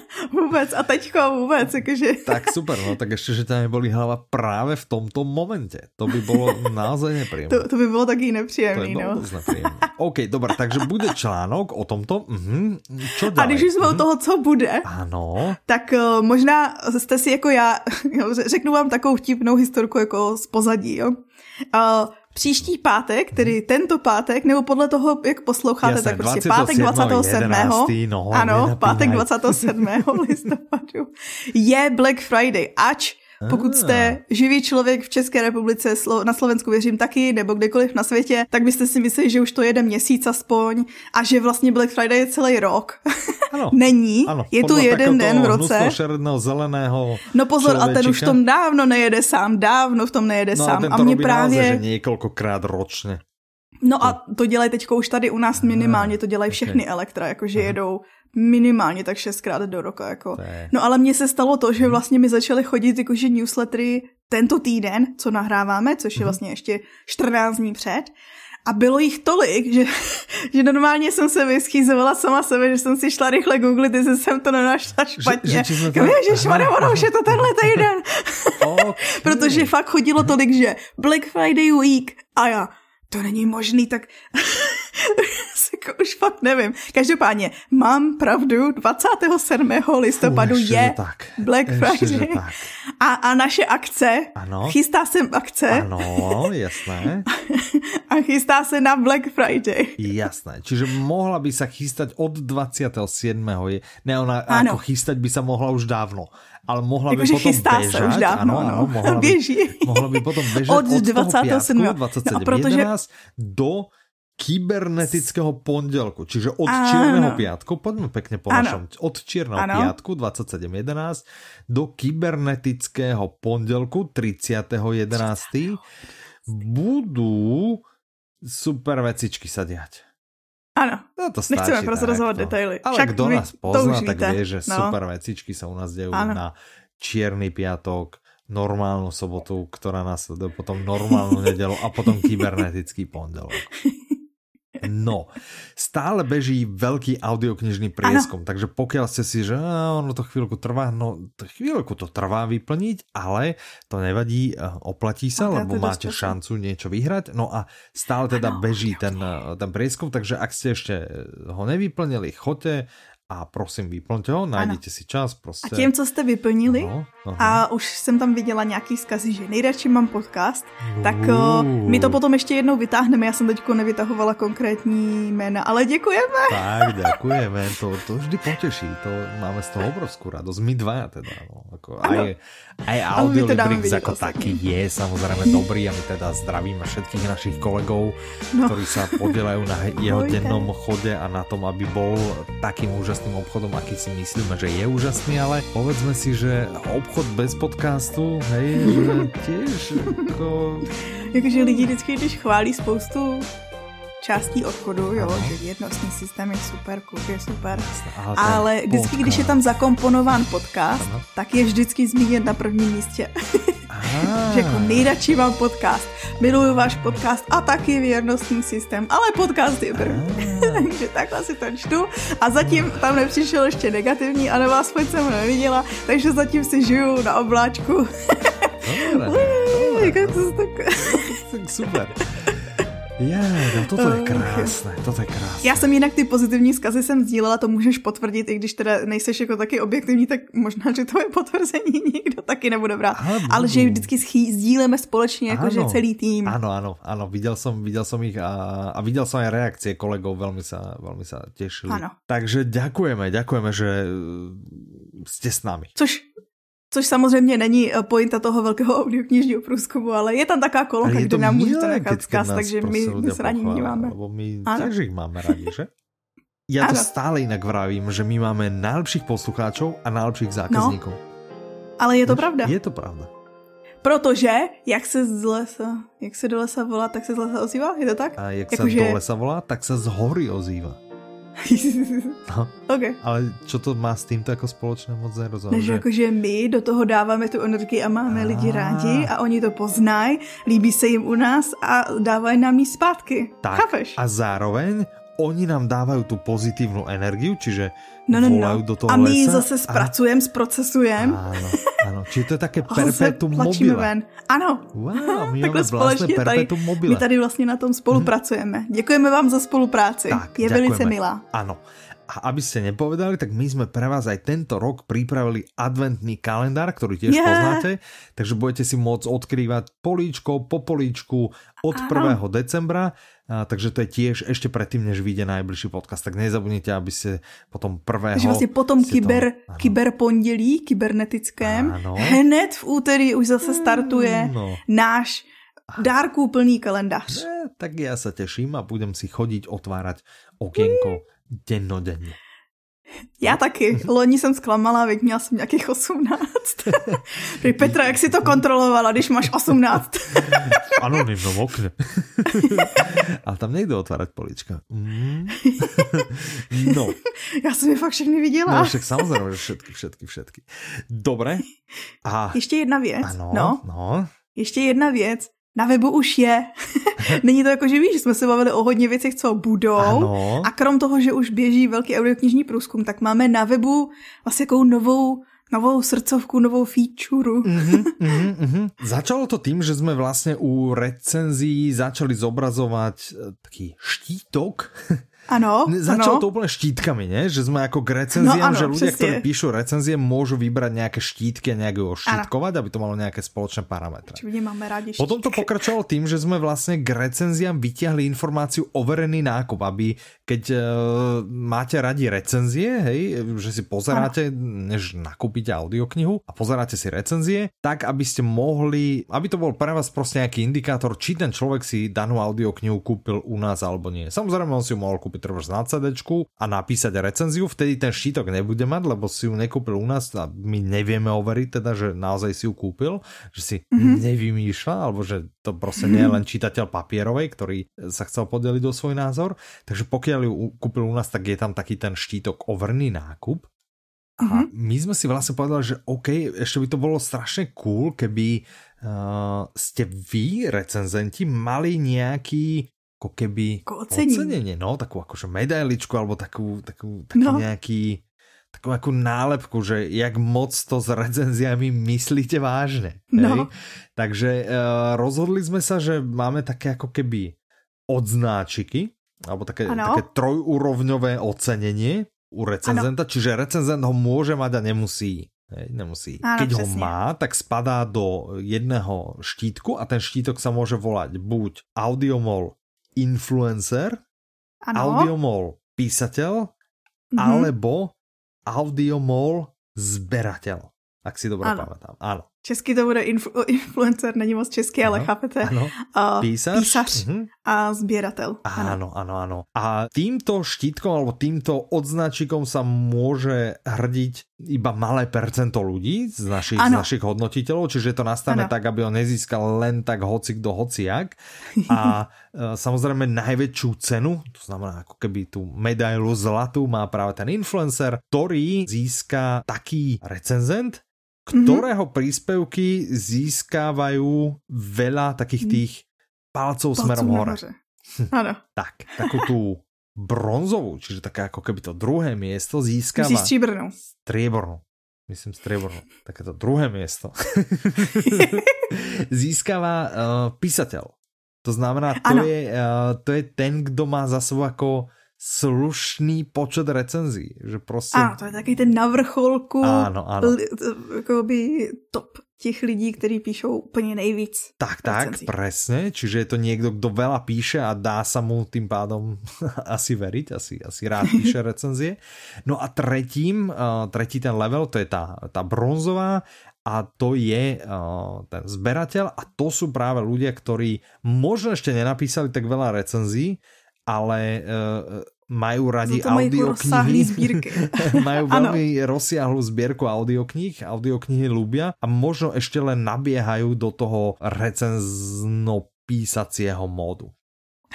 vůbec a teďko vůbec, jakože. Tak super, no tak ještě, že ťa nebolí hlava právě v tomto momente. To by bylo naozaj nepříjemné. To, to by bylo taky nepříjemné, no. To nepříjemné. OK, dobré, takže bude článok o tomto. Mhm. Čo A když už jsme mhm. o toho, co bude, ano. tak uh, možná jste si jako já, jo, řeknu vám takovou vtipnou historku jako z pozadí, jo. Uh, příští pátek, tedy tento pátek, nebo podle toho, jak posloucháte, Jasne, tak prostě pátek 27. 11, no, ano, pátek 27. listopadu je Black Friday, ač pokud jste živý člověk v České republice, na Slovensku věřím taky, nebo kdekoliv na světě, tak byste si mysleli, že už to jeden měsíc aspoň a že vlastně Black Friday je celý rok. Ano. Není, ano, je tu jeden den v roce. zeleného No pozor, člověčika. a ten už v tom dávno nejede sám, dávno v tom nejede no, sám. A, a mě právě... Naozaj, že několikrát ročně. No a to dělají teď už tady u nás minimálně, to dělají všechny okay. elektra, jakože jedou minimálně tak šestkrát do roka. Jako. No ale mně se stalo to, že vlastně mi začaly chodit jakože newslettery tento týden, co nahráváme, což je mhm. vlastně ještě 14 dní před. A bylo jich tolik, že, že normálně jsem se vyschýzovala sama sebe, že jsem si šla rychle googlit, jestli jsem to nenašla špatně. Že, že, to... Ježišmarja, ono už je to tenhle týden. Okay. Protože fakt chodilo tolik, že Black Friday week a já, to není možný, tak jako už fakt nevím. Každopádně, mám pravdu, 27. listopadu Fů, je tak. Black Friday. Tak. A, a naše akce, ano. chystá se akce. Ano, jasné. a chystá se na Black Friday. Jasné, čiže mohla by sa chystať od 27. Ne, ona ano. ako chystať by sa mohla už dávno ale mohla by potom chystá bežať, se už dávno, ano, ano, no. mohla, Běží. By, mohla by potom od, od 27. Piatku, 27. No, protože... do kybernetického pondelku, čiže od ano. čierneho piatku, poďme pekne po našom, od čierneho ano. piatku 27.11 do kybernetického pondelku 30.11. budú super vecičky sa diať. Ano, no to stačí, nechceme prozrazovat no. detaily. Ale Však kdo nás pozná, tak vie, že no. super vecičky sa u nás dejú ano. na čierny piatok, normálnu sobotu, ktorá následuje potom normálnu nedelu a potom kybernetický pondelok. No, stále beží veľký audioknižný prieskum, ano. takže pokiaľ ste si, že ono to chvíľku trvá, no chvíľku to trvá vyplniť, ale to nevadí, eh, oplatí sa, okay, lebo máte šancu niečo vyhrať. No a stále teda ano, beží ten, eh, ten prieskum, takže ak ste ešte ho nevyplnili, choďte a prosím, vyplňte ho, najděte si čas. Prostě. A tím, co jste vyplnili, no, a už jsem tam viděla nějaký vzkazy, že nejradši mám podcast, uh. tak uh, my to potom ještě jednou vytáhneme. Já jsem teďko nevytahovala konkrétní jména, ale děkujeme. Tak, děkujeme, to, to vždy potěší, to máme z toho obrovskou radost. My dva teda, no, jako aj, aj Audiolibrix jako taky je samozřejmě dobrý a my teda zdravíme všetkých našich kolegov, no. ktorí sa podielajú na jeho dennom chode a na tom, aby bol takým úžasným úžasným obchodom, aký si myslíme, že je úžasný, ale povedzme si, že obchod bez podcastu, hej, že tiež ako... Jakože lidi vždycky, když chválí spoustu částí obchodu, jo, že jednotný systém je super, klub je super, ale, ale vždycky, podcast. když je tam zakomponován podcast, ano. tak je vždycky zmíněn na prvním místě. že jako nejradši mám podcast, miluju váš podcast a taky věrnostní systém, ale podcast je první. takže takhle si to čtu a zatím tam nepřišel ještě negativní a nová aspoň jsem ho neviděla, takže zatím si žiju na obláčku. Dobre, dobre. tak... Super. Je, no toto je krásné, toto je krásné. Já jsem jinak ty pozitivní zkazy jsem sdílela, to můžeš potvrdit, i když teda nejseš jako taky objektivní, tak možná, že to je potvrzení nikdo taky nebude brát. Ale, Ale že vždycky sdílíme společně, jako že celý tým. Ano, ano, ano, viděl jsem, viděl jsem ich a, a viděl jsem aj reakcie kolegov, velmi se, velmi se těšili. Ano. Takže děkujeme, děkujeme, že jste s námi. Což Což samozřejmě není eh, pointa toho velkého audioknižního průzkumu, ale je tam taková kolonka, kde nám můžete nechat vzkaz, takže my, my se rádi vnímáme. Lebo my tiež ich máme rádi, že? Já to ano. stále jinak vravím, že my máme najlepších poslucháčov a najlepších zákazníků. No, ale je to pravda. Je to pravda. Protože, jak se z lesa, jak se do lesa volá, tak se z lesa ozývá, je to tak? A jak se že... do lesa volá, tak se z hory ozývá. No, okay. Ale čo to má s týmto jako společné moc nerozumím. že... jakože my do toho dáváme tu energii a máme a... lidi rádi a oni to poznají, líbí se jim u nás a dávají nám ji zpátky. Tak, Chápeš? a zároveň oni nám dávají tu pozitívnu energiu, čiže no, no, no. do toho A my ji zase zpracujeme, a... zprocesujeme. Ano, ano. Čiže to je také perpetuum mobile. ven. Ano. Wow, my Takhle společně tady, mobile. my tady vlastně na tom spolupracujeme. Děkujeme vám za spolupráci. Tak, je děkujeme. velice milá. Ano. A aby ste nepovedali, tak my sme pre vás aj tento rok pripravili adventný kalendár, ktorý tiež yeah. poznáte, takže budete si môcť odkrývať políčko po políčku od 1. decembra, a, takže to je tiež ešte predtým, než vyjde najbližší podcast, tak nezabudnite, aby ste potom prvého... Takže vlastně potom kyber, to, kyber pondělí, kybernetickém, ano. hned v úterý už zase startuje no. náš dárků plný kalendář. Ne, tak ja sa teším a budem si chodiť otvárať okienko dennodenne. Já taky. Loni jsem zklamala, veď měla jsem nějakých 18. Prý Petra, jak si to kontrolovala, když máš 18? Anonymnom okne. Ale tam nejde otvárat polička. Mm. no. Já jsem je fakt všechny viděla. No však samozřejmě, že všetky, všetky, všetky. Dobre. A... Ještě jedna věc. Ano, no. no. Ještě jedna věc na webu už je. Není to jako, že víš, že jsme se bavili o hodně věcech, co budou. Ano. A krom toho, že už běží velký audioknižní průzkum, tak máme na webu vlastně jakou novou novou srdcovku, novou feature. Mm-hmm, mm-hmm, mm-hmm. Začalo to tým, že jsme vlastně u recenzí začali zobrazovat eh, taký štítok Ano, Začalo ano. to úplne štítkami, ne? Že sme ako k recenziám, no, ano, že ľudia, přesně. ktorí píšu recenzie, môžu vybrať nejaké štítky a nejak ho štítkovať, aby to malo nejaké spoločné parametre. Čiže máme rádi štítky. Potom to pokračovalo tým, že sme vlastne k recenziám vytiahli informáciu overený nákup, aby keď uh, máte radi recenzie, hej, že si pozeráte, ano. než nakúpite audioknihu a pozeráte si recenzie, tak aby ste mohli, aby to bol pre vás proste nejaký indikátor, či ten človek si danú audioknihu kúpil u nás alebo nie. Samozrejme, on si ju mohol kúpiť kúpiť na CD a napísať recenziu, vtedy ten štítok nebude mať, lebo si ju nekúpil u nás a my nevieme overiť teda, že naozaj si ju kúpil, že si mm-hmm. nevymýšľa, alebo že to proste nie je len čitateľ papierovej, ktorý sa chcel podeliť o svoj názor. Takže pokiaľ ju kúpil u nás, tak je tam taký ten štítok overný nákup. A mm-hmm. my sme si vlastne povedali, že OK, ešte by to bolo strašne cool, keby uh, ste vy, recenzenti, mali nejaký ako keby ocenenie, no, takú akože medailičku alebo takú, takú, taký no. nejaký takú akú nálepku, že jak moc to s recenziami myslíte vážne. No. Takže uh, rozhodli sme sa, že máme také ako keby odznáčiky, alebo také, také trojúrovňové ocenenie u recenzenta, ano. čiže recenzent ho môže mať a nemusí. Hej, nemusí. Ano, Keď přesně. ho má, tak spadá do jedného štítku a ten štítok sa môže volať buď Audiomol influencer, ano. audiomol písateľ, mm-hmm. alebo audiomol zberateľ, ak si dobre ano. pamätám. Áno. Česky to bude influ, influencer, není moc český, ano, ale chápete? Ano. Uh, písař, písař uh-huh. a sběratel. Áno, áno, áno. A týmto štítkom alebo týmto odznačikom sa môže hrdiť iba malé percento ľudí z našich, z našich hodnotiteľov, čiže to nastane ano. tak, aby ho nezískal len tak hoci kdo hociak. A e, samozrejme najväčšiu cenu, to znamená ako keby tú medailu zlatú má práve ten influencer, ktorý získa taký recenzent. Ktorého mm-hmm. príspevky získávajú veľa takých mhm. tých palcov Palcov smerom hore. Áno. tak, takú tú bronzovú, čiže také ako keby to druhé miesto získava... Myslíš striebornú? Striebornú. Myslím striebornú. Takéto druhé miesto. získava uh, písateľ. To znamená, to je, uh, to je ten, kdo má za sebou jako slušný počet recenzí. Že prostě... Ano, to je taky ten na vrcholku ano, ano. by top těch lidí, kteří píšou úplně nejvíc. Tak, recenzí. tak, presne. Čiže je to někdo, kdo veľa píše a dá sa mu tým pádom asi veriť, asi, asi rád píše recenzie. No a tretím, uh, tretí ten level, to je tá, tá bronzová a to je uh, ten zberateľ a to sú práve ľudia, ktorí možno ešte nenapísali tak veľa recenzií, ale uh, majú radi audioknihy. majú veľmi rozsiahlu zbierku audiokníh, audioknihy ľúbia a možno ešte len nabiehajú do toho recenzno-písacieho módu.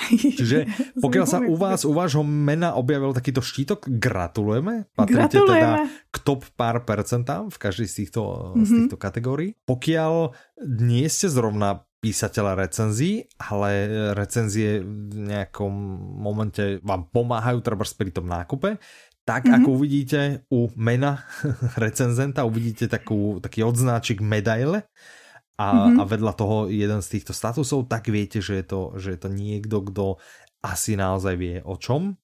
Čiže pokiaľ sa u vás, u vášho mena objavil takýto štítok, gratulujeme. Patríte gratulujeme. teda k top pár percentám v každej z týchto, mm-hmm. z mhm. týchto kategórií. Pokiaľ nie ste zrovna písateľa recenzií, ale recenzie v nejakom momente vám pomáhajú treba pri tom nákupe, tak mm-hmm. ako uvidíte u mena recenzenta, uvidíte takú, taký odznáčik medaile a, mm-hmm. a vedľa toho jeden z týchto statusov, tak viete, že je to, že je to niekto, kto asi naozaj vie o čom,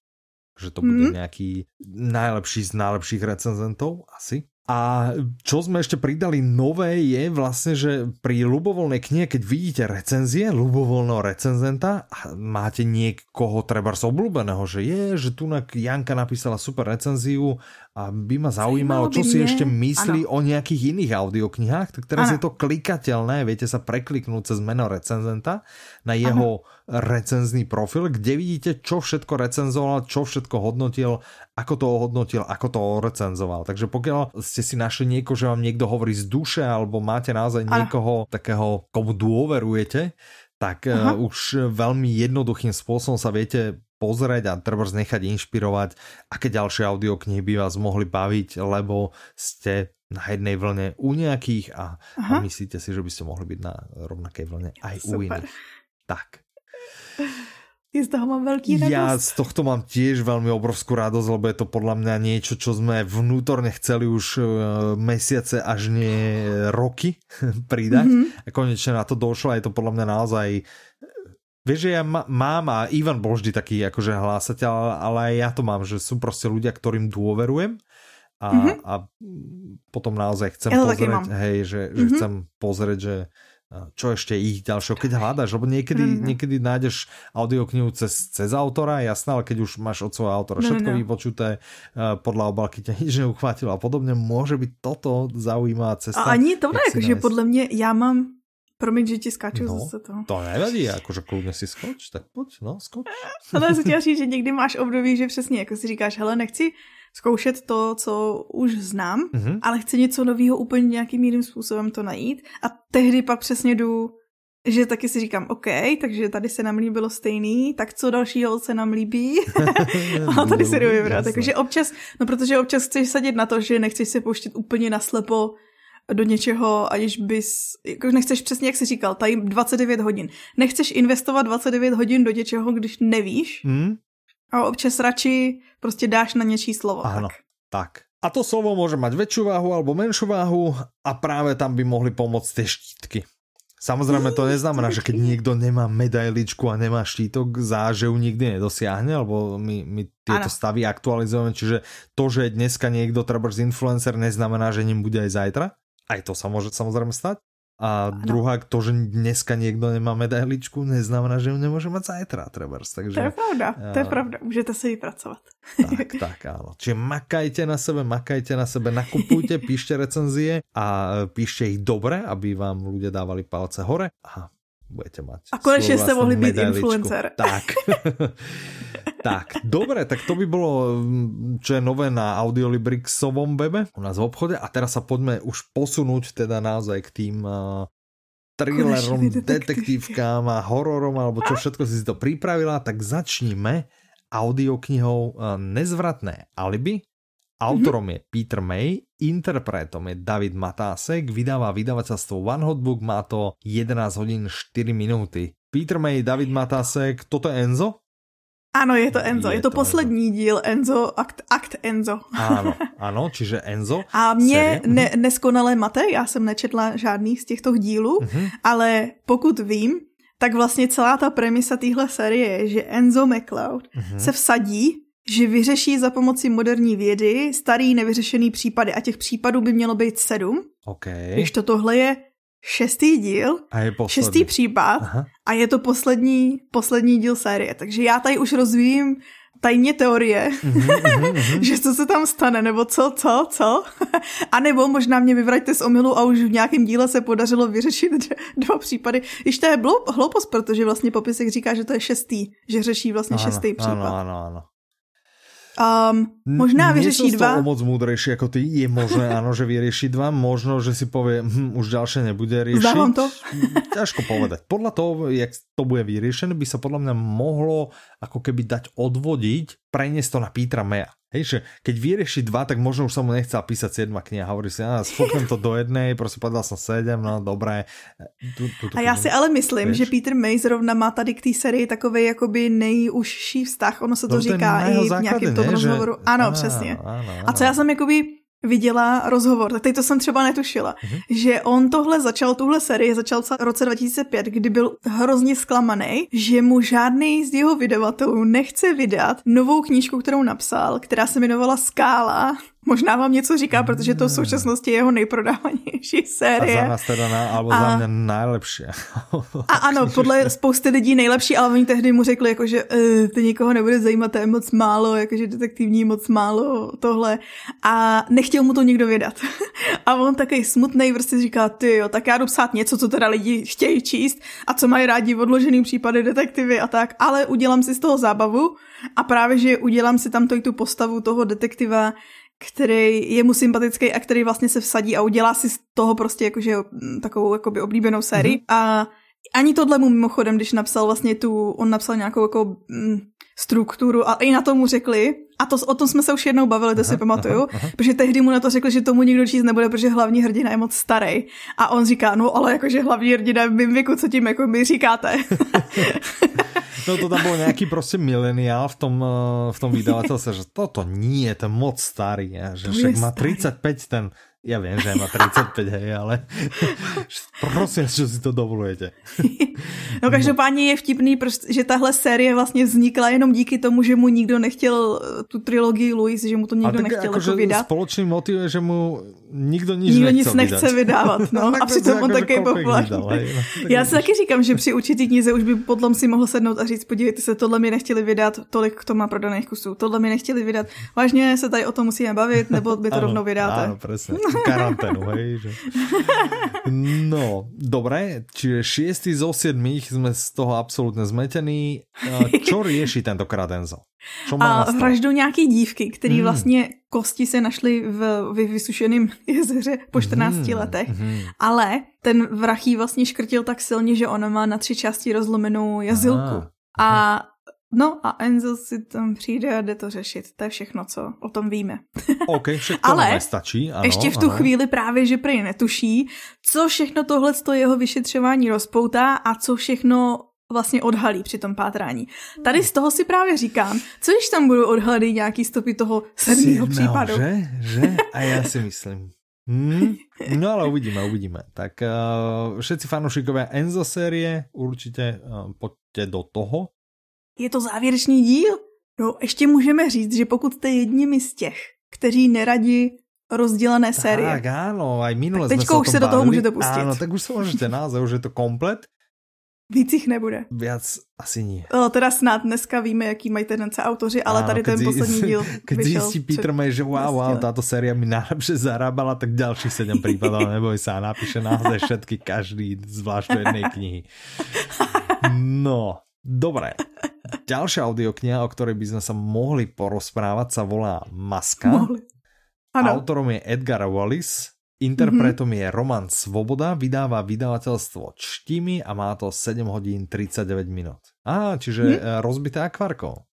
že to mm-hmm. bude mhm. nejaký najlepší z najlepších recenzentov, asi. A čo sme ešte pridali nové je vlastne, že pri ľubovoľnej knihe, keď vidíte recenzie ľubovoľného recenzenta a máte niekoho treba z obľúbeného, že je, že tu Janka napísala super recenziu a by ma zaujímalo, čo si ešte myslí ano. o nejakých iných audioknihách, tak teraz ano. je to klikateľné, viete sa prekliknúť cez meno recenzenta na jeho ano. Recenzný profil, kde vidíte, čo všetko recenzoval, čo všetko hodnotil, ako to ohodnotil, ako to recenzoval. Takže pokiaľ ste si našli niekoho, že vám niekto hovorí z duše, alebo máte naozaj niekoho takého, komu dôverujete, tak Aha. uh, už veľmi jednoduchým spôsobom sa viete pozrieť a treba nechať inšpirovať, aké ďalšie audioknihy by vás mohli baviť, lebo ste na jednej vlne u nejakých a, a myslíte si, že by ste mohli byť na rovnakej vlne aj Super. u iných. Tak. Ja z toho mám veľký radosť. Ja z tohto mám tiež veľmi obrovskú radosť, lebo je to podľa mňa niečo, čo sme vnútorne chceli už uh, mesiace až nie roky pridať. Mm-hmm. A konečne na to došlo a je to podľa mňa naozaj Vieš, že ja mám a Ivan bol vždy taký akože hlásateľ, ale aj ja to mám, že sú proste ľudia, ktorým dôverujem a, mm-hmm. a potom naozaj chcem ja pozrieť, hej, že, že mm-hmm. chcem pozrieť, že čo ešte ich ďalšieho, keď hľadaš, lebo niekedy, mm-hmm. niekedy nájdeš audioknihu cez, cez autora, jasné, ale keď už máš od svojho autora všetko no, no. vypočuté, uh, podľa obalky ťa nič neuchvátilo a podobne, môže byť toto zaujímavá cesta. A ani to ne, že podle mě já mám Promiň, že ti skáču no, zase to. To nevadí, jakože kludně si skoč, tak pojď, no, skoč. Ale já chtěla říct, že někdy máš období, že přesně, jako si říkáš, hele, nechci zkoušet to, co už znám, mm-hmm. ale chci něco nového úplně nějakým jiným způsobem to najít. A tehdy pak přesně jdu, že taky si říkám, OK, takže tady se nám líbilo stejný, tak co dalšího se nám líbí? a tady se jdu vybrat. Takže občas, no protože občas chceš sadit na to, že nechceš se pouštět úplně naslepo do něčeho, aniž bys, jako nechceš přesně, jak jsi říkal, tady 29 hodin. Nechceš investovat 29 hodin do něčeho, když nevíš hmm? A občas radši prostě dáš na něčí slovo. Ano, tak. tak. A to slovo môže mať väčšiu váhu alebo menšiu váhu a práve tam by mohli pomôcť tie štítky. Samozrejme to neznamená, že keď niekto nemá medailičku a nemá štítok, záže ju nikdy nedosiahne, lebo my, my tieto ano. stavy aktualizujeme, čiže to, že dneska niekto treba z influencer, neznamená, že ním bude aj zajtra. Aj to sa môže samozrejme stať. A ano. druhá, to, že dneska niekto nemá medailičku, neznamená, že ju nemôže mať zajtra, trebárs. Takže, to je pravda, to je pravda, můžete si vypracovat. Tak, tak, áno. Čiže makajte na sebe, makajte na sebe, nakupujte, píšte recenzie a píšte ich dobre, aby vám ľudia dávali palce hore a budete mať. A konečne ste mohli byť influencer. Tak. tak, dobre, tak to by bolo, čo je nové na Audiolibrixovom webe u nás v obchode a teraz sa poďme už posunúť teda naozaj k tým uh, thrillerom, detektívkám a hororom, alebo čo všetko si to pripravila, tak začníme audioknihou uh, Nezvratné alibi Autorom mm-hmm. je Peter May, interpretom je David Matásek, vydáva vydavateľstvo One Hot Book, má to 11 hodín 4 minúty. Peter May, David Matásek, toto je Enzo? Ano, je to Enzo. Je, je to, to poslední Enzo. díl Enzo, akt, akt Enzo. Ano, ano, čiže Enzo. A mě ne, neskonale mate, já jsem nečetla žádný z těchto dílů, mm-hmm. ale pokud vím, tak vlastně celá ta premisa téhle série je, že Enzo McCloud mm-hmm. se vsadí, že vyřeší za pomocí moderní vědy starý nevyřešený případy a těch případů by mělo být sedm. Okay. Když to tohle je šestý díl, a je šestý případ Aha. a je to poslední, poslední díl série. Takže já tady už rozvíjím tajně teorie, mm-hmm, že co se tam stane, nebo co, co, co. a nebo možná mě vyvraťte z omylu a už v nějakém díle se podařilo vyřešit dva případy. Když to je hloupost, protože vlastně popisek říká, že to je šestý, že řeší vlastně ano, šestý případ. Ano, ano, ano. Um, možná vyřeší dva. Nie moc múdrejší ako ty. Je možné, áno, že vyrieši dva. Možno, že si povie, hm, už ďalšie nebude riešiť. Zdávam to. Ťažko povedať. Podľa toho, jak to bude vyriešené, by sa podľa mňa mohlo ako keby dať odvodiť, preniesť to na Petra Meja. Hej, že keď vyrieši dva, tak možno už sa mu nechcel písať sedma kniha. Hovorí si, a sfoknem to do jednej, prostě povedal som sedm, no dobré. Tu, tu, tu, a já si ale myslím, vieš? že Peter May zrovna má tady k té sérii takový jakoby nejužší vztah. Ono se to no, říká i v nějakém tom rozhovoru. Že... Ano, ano, přesně. Ano, ano. A co já jsem jakoby viděla rozhovor, tak teď to jsem třeba netušila, mm-hmm. že on tohle začal, tuhle sérii začal v roce 2005, kdy byl hrozně zklamaný, že mu žádný z jeho vydavatelů nechce vydat novou knížku, kterou napsal, která se jmenovala Skála Možná vám něco říká, protože to v současnosti je jeho nejprodávanější série. A za nás teda na, alebo a, za mě nejlepší. a ano, podle spousty lidí nejlepší, ale oni tehdy mu řekli, jako, že uh, to nikoho nebude zajímat, to je moc málo, jakože detektivní moc málo tohle. A nechtěl mu to nikdo vydat. a on takový smutný prostě říká, ty jo, tak já jdu psát něco, co teda lidi chtějí číst a co mají rádi odložený případy detektivy a tak, ale udělám si z toho zábavu a právě, že udělám si tam tu postavu toho detektiva, který je mu sympatický a který vlastně se vsadí a udělá si z toho prostě jakože mm, takovou jakoby oblíbenou sérii. Mm-hmm. A ani tohle mu mimochodem, když napsal vlastně tu, on napsal nějakou jako mm, strukturu a i na to mu řekli, a to, o tom jsme se už jednou bavili, to aha, si pamatuju, aha, aha. protože tehdy mu na to řekli, že tomu nikdo číst nebude, protože hlavní hrdina je moc starý. A on říká, no ale jakože hlavní hrdina v mým věku, co tím jako mi říkáte. No to tam bol nejaký prostě mileniál v tom, eh, v tom vydavateľstve, že toto nie, je to moc starý, že však má 35 ten ja viem, že má 35, hej, ale prosím, že si to dovolujete. no každopádně je vtipný, že tahle série vlastně vznikla jenom díky tomu, že mu nikdo nechtěl eh, tu trilogii Louis, že mu to nikdo nechtěl jako vydat. Společný motiv je, že mu nikdo nic nikdo nic nechce vydat. vydávat, no. a přitom on taky populární. No, Já si taky říkám, že při určitý knize už by potom si mohl sednout a říct, podívejte se, tohle mi nechtěli vydat, tolik to má prodaných kusů, tohle mi nechtěli vydat. Vážně se tady o tom musíme bavit, nebo by to ano, rovnou vydáte. Ano, presne. karanténu, hej. Že... No, dobre, čiže šiestý zo siedmých sme z toho absolútne zmetení. Čo rieši tentokrát Enzo? Čo má a vraždu nějaký dívky, který hmm. vlastně kosti se našly v vysušeném jezeře po 14 hmm. letech, hmm. ale ten vrachý vlastně škrtil tak silně, že ona má na tři části rozlomenou jazylku. Aha. A No a Enzo si tam přijde a jde to řešit. To je všechno, co o tom víme. OK, všechno Ale stačí. Ano, ještě v tu ano. chvíli právě, že prý netuší, co všechno tohle jeho vyšetřování rozpoutá a co všechno vlastně odhalí při tom pátrání. Tady z toho si právě říkám, co když tam budou odhalit nějaký stopy toho sedmého případu. Že? Že? A já si myslím. Hmm, no ale uvidíme, uvidíme. Tak uh, všetci fanúšikovia Enzo série určite uh, poďte do toho. Je to závěrečný díl? No, ještě můžeme říct, že pokud jste jedními z těch, kteří neradi rozdělené série. Tak áno, aj minule tak teďko už se do toho můžete pustit. Áno, tak už se můžete naozaj, už je to komplet. Víc jich nebude. Viac asi nie. O, teda snad dneska víme, jaký mají tendence autoři, ale Áno, tady ten poslední díl Keď zjistí Peter May, že wow, wow, táto séria mi najlepšie zarábala, tak ďalších 7 prípadov, neboj sa, napíše naozaj všetky, každý zvlášť do jednej knihy. No, Dobre. Ďalšia audiokniha, o ktorej by sme sa mohli porozprávať, sa volá Maska. Mohli. Autorom je Edgar Wallis, interpretom mm-hmm. je Roman Svoboda, vydáva vydavateľstvo Čtimi a má to 7 hodín 39 minút. Á, čiže mm-hmm. rozbité akvarko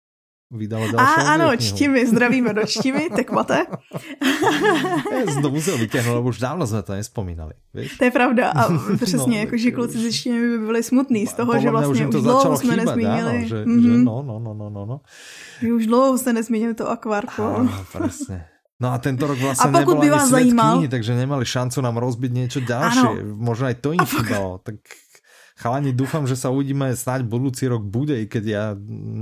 vydala další A ano, čtimi, zdravíme do čtimi, tekmate. Musel vytěhnout, lebo už dávno jsme to nespomínali. Víš? To je pravda a přesně, no, jako, že kluci ze čtimi by byli smutní z toho, že vlastně už, už dlouho jsme chýbat, nezmínili. Ano, že, mm-hmm. že no, no, no, no, no, no. Už dlouho jsme nezmínili to akvárko. Ano, přesně. No a tento rok vlastně a pokud by vás zajímal... knihy, takže nemali šancu nám rozbiť něco další. Ano. Možná i to jim chybalo. Tak Chalani, dúfam, že sa uvidíme snáď budúci rok bude, i keď ja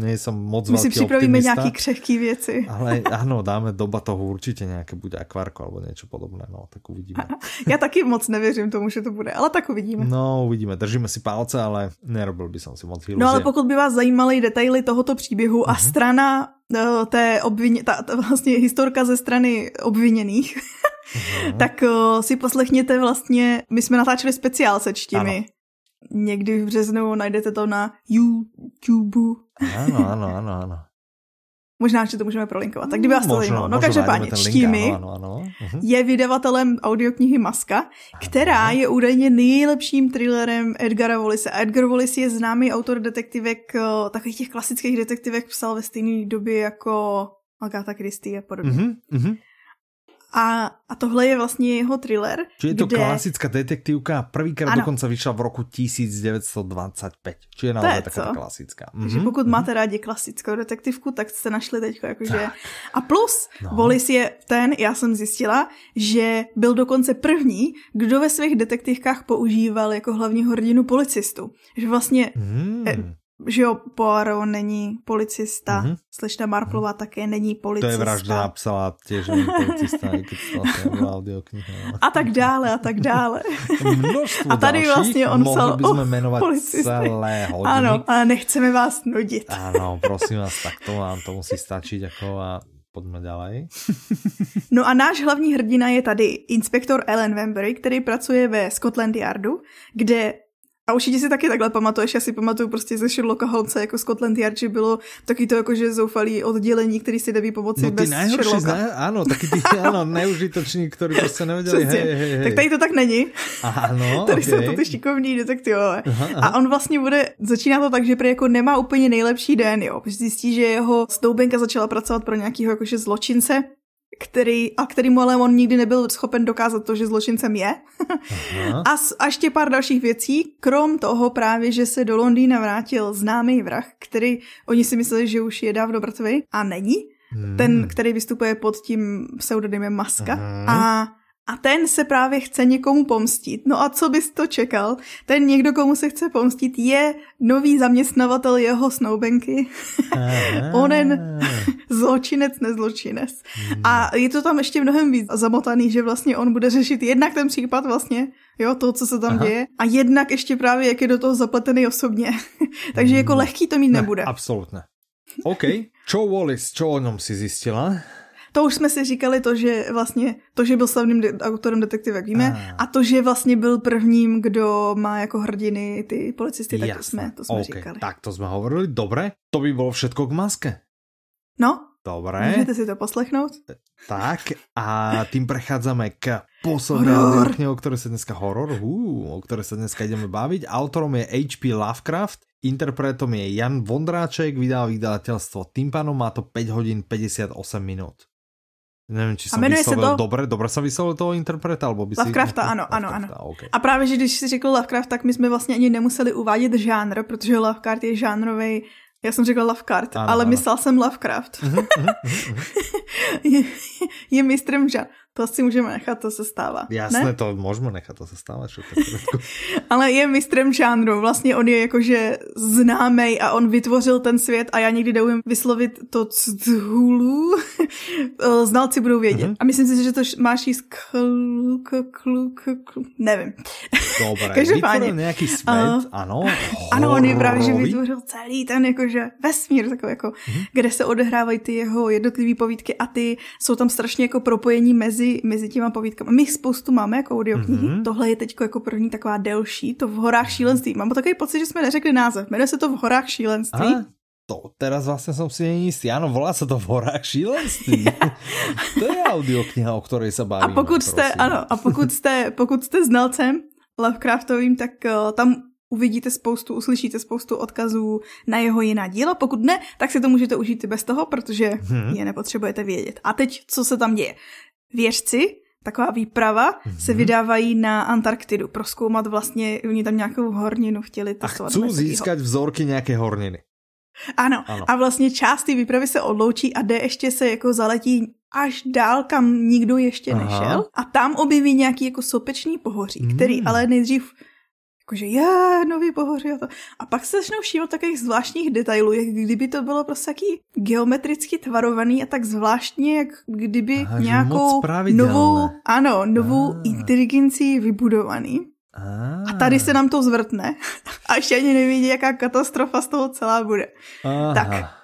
nie som moc My si připravíme nějaký křehký věci. Ale áno, dáme doba toho určitě nějaké bude akvárko alebo něco podobné, no, tak uvidíme. Já taky moc nevěřím tomu, že to bude, ale tak uvidíme. No, uvidíme, držíme si palce, ale nerobil by som si moc ilúzie. No ale pokud by vás zajímaly detaily tohoto příběhu uh-huh. a mhm. strana uh, té obvině, ta, ta vlastně historka ze strany obviněných, uh-huh. tak uh, si poslechněte vlastně, my jsme natáčeli speciál se čtimi. Ano. Někdy v březnu najdete to na YouTube. Ano, ano, ano, ano. Možná, že to můžeme prolinkovat. Tak kdyby vás to zajímalo. No každopádně, Čtími uh-huh. je vydavatelem audioknihy Maska, která je údajně nejlepším thrillerem Edgara Wallise. A Edgar Wallace je známý autor detektivek, eh, takových těch klasických detektivek psal ve stejné době jako Agatha Christie a podobně. Uh-huh, uh-huh. A, a tohle je vlastně jeho thriller. Čiže je to kde... klasická detektivka, prvýkrát dokonce vyšla v roku 1925. Čiže je naozaj taká klasická. Takže mm-hmm. pokud mm-hmm. máte rádi klasickou detektivku, tak jste našli teď jakože... A plus, no. Wallis je ten, já jsem zjistila, že byl dokonce první, kdo ve svých detektivkách používal jako hlavního hrdinu policistu. Že vlastně mm že jo, Poirot není policista, mm-hmm. slečna Marplová mm-hmm. také není policista. To je vražda napsala, těž není policista, i když to audiokniha. A tak dále, a tak dále. a tady dalších, vlastně on psal o jmenovat celé hodiny. Ano, ale nechceme vás nudit. ano, prosím vás, tak to vám to musí stačit jako a Pojďme dále. no a náš hlavní hrdina je tady inspektor Ellen Wembury, který pracuje ve Scotland Yardu, kde a určitě si taky takhle pamatuješ, já si pamatuju prostě ze Sherlocka Holmesa jako Scotland Yard, že bylo taky to jakože zoufalý oddělení, který si neví pomoci no, bez Sherlocka. Zna, ano, taky ty ano, neužitoční, který prostě nevěděli, hej, hej, hej. Tak tady to tak není. Ano, Tady okay. jsou to ty šikovní detektivové. Aha, aha. A on vlastně bude, začíná to tak, že prý jako nemá úplně nejlepší den, jo. Zjistí, že jeho stoubenka začala pracovat pro nějakého jakože zločince, který, a který mu ale on nikdy nebyl schopen dokázat to, že zločincem je. a, a ještě pár dalších věcí, krom toho právě, že se do Londýna vrátil známý vrah, který oni si mysleli, že už je dávno mrtvý a není. Hmm. Ten, který vystupuje pod tím pseudonymem Maska. Aha. A a ten se právě chce někomu pomstit. No a co bys to čekal? Ten někdo, komu se chce pomstit, je nový zaměstnavatel jeho snoubenky. Onen zločinec, nezločinec. Hmm. A je to tam ještě mnohem víc zamotaný, že vlastně on bude řešit jednak ten případ vlastně, jo, toho, co se tam Aha. děje, a jednak ještě právě, jak je do toho zapletený osobně. Takže jako hmm. lehký to mít nebude. Ne, absolutně. OK. Čo Wallis, čo o něm si zjistila? To už jsme si říkali to, že vlastně, to, že byl slavným de- autorem detektiv, jak víme, a. a to, že vlastně byl prvním, kdo má jako hrdiny ty policisty, tak to jsme, to jsme okay. říkali. Tak to jsme hovorili, dobré, to by bylo všetko k maske. No, Dobré. Můžete si to poslechnout? Tak a tým prechádzame k poslednej knihe, o ktorej sa dneska horor, hú, o ktorej sa dneska ideme baviť. Autorom je H.P. Lovecraft, interpretom je Jan Vondráček, vydá vydavateľstvo Timpano, má to 5 hodín 58 minút. Nevím, či jsem vyslovil to... dobře, dobře jsem vyslovil toho interpreta, alebo by Lovecrafta, si... ano, ano, ano. Okay. A právě, že když si řekl Lovecraft, tak my jsme vlastně ani nemuseli uvádět žánr, protože Lovecraft je žánrový já jsem řekla Lovecraft, ano, ale ano. myslel jsem Lovecraft. Uh-huh, uh-huh. je, je mistrem žánru. To si můžeme nechat, to se stává. Jasné, ne? to můžeme nechat, to se stává. Čo Ale je mistrem žánru, vlastně on je jakože známý a on vytvořil ten svět a já někdy doumím vyslovit to cthulu. Znalci budou vědět. Uh-huh. A myslím si, že to máš jíst klu, klu, klu, nevím. Dobré, Každopádně. nějaký svět, uh, ano. Ano, on je právě, že vytvořil celý ten jakože vesmír, takový jako, uh-huh. kde se odehrávají ty jeho jednotlivé povídky a ty jsou tam strašně jako propojení mezi mezi, mezi těma povídkami. My spoustu máme jako audioknihy, mm-hmm. tohle je teď jako první taková delší, to v horách šílenství. Mám takový pocit, že jsme neřekli název, jmenuje se to v horách šílenství. Aha. To teraz vlastně jsem si nejistý. Ano, volá se to v horách šílenství. to je audiokniha, o které se bavíme. A pokud jste, prosím. ano, a pokud jste, pokud jste znalcem Lovecraftovým, tak uh, tam uvidíte spoustu, uslyšíte spoustu odkazů na jeho jiná díla. Pokud ne, tak si to můžete užít i bez toho, protože hmm. je nepotřebujete vědět. A teď, co se tam děje? Věžci, taková výprava, mm-hmm. se vydávají na Antarktidu proskoumat vlastně, oni tam nějakou horninu chtěli testovat. A chcou získat vzorky nějaké horniny. Ano. ano. A vlastně část té výpravy se odloučí a jde ještě se jako zaletí až dál, kam nikdo ještě Aha. nešel. A tam objeví nějaký jako sopečný pohoří, mm. který ale nejdřív jakože je, nový pohoří a to. A pak se začnou všímat takových zvláštních detailů, jak kdyby to bylo prostě taký geometricky tvarovaný a tak zvláštně, jak kdyby Aha, nějakou novou, ano, novou ah. inteligenci vybudovaný. Ah. A tady se nám to zvrtne. A ještě ani nevidí, jaká katastrofa z toho celá bude. Aha. Tak,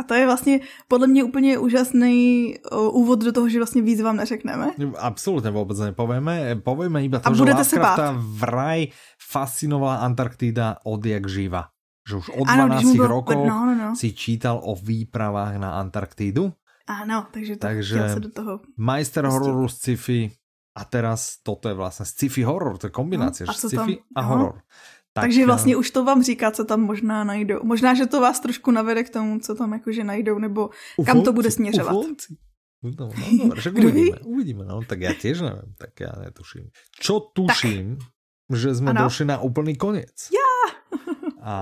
a to je vlastně podle mě úplně úžasný úvod do toho, že vlastně víc vám neřekneme. Absolutně vůbec nepovíme. Povíme iba to, a že Lovecrafta vraj fascinovala Antarktida od jak živa. Že už od ano, 12 byl... rokov no, no, no. si čítal o výpravách na Antarktidu. Ano, takže to takže se do toho majster hororu z sci-fi a teraz toto je vlastně sci-fi horor, to je kombinace, no, sci-fi a horor. Tak, Takže vlastně už to vám říká, co tam možná najdou. Možná, že to vás trošku navede k tomu, co tam jakože najdou, nebo ufonci, kam to bude směřovat. Ufonci. No, no, no, však uvidíme, uvidíme, no, tak já těž nevím, tak já netuším. Čo tuším, tak. že jsme ano. došli na úplný konec. Ja. A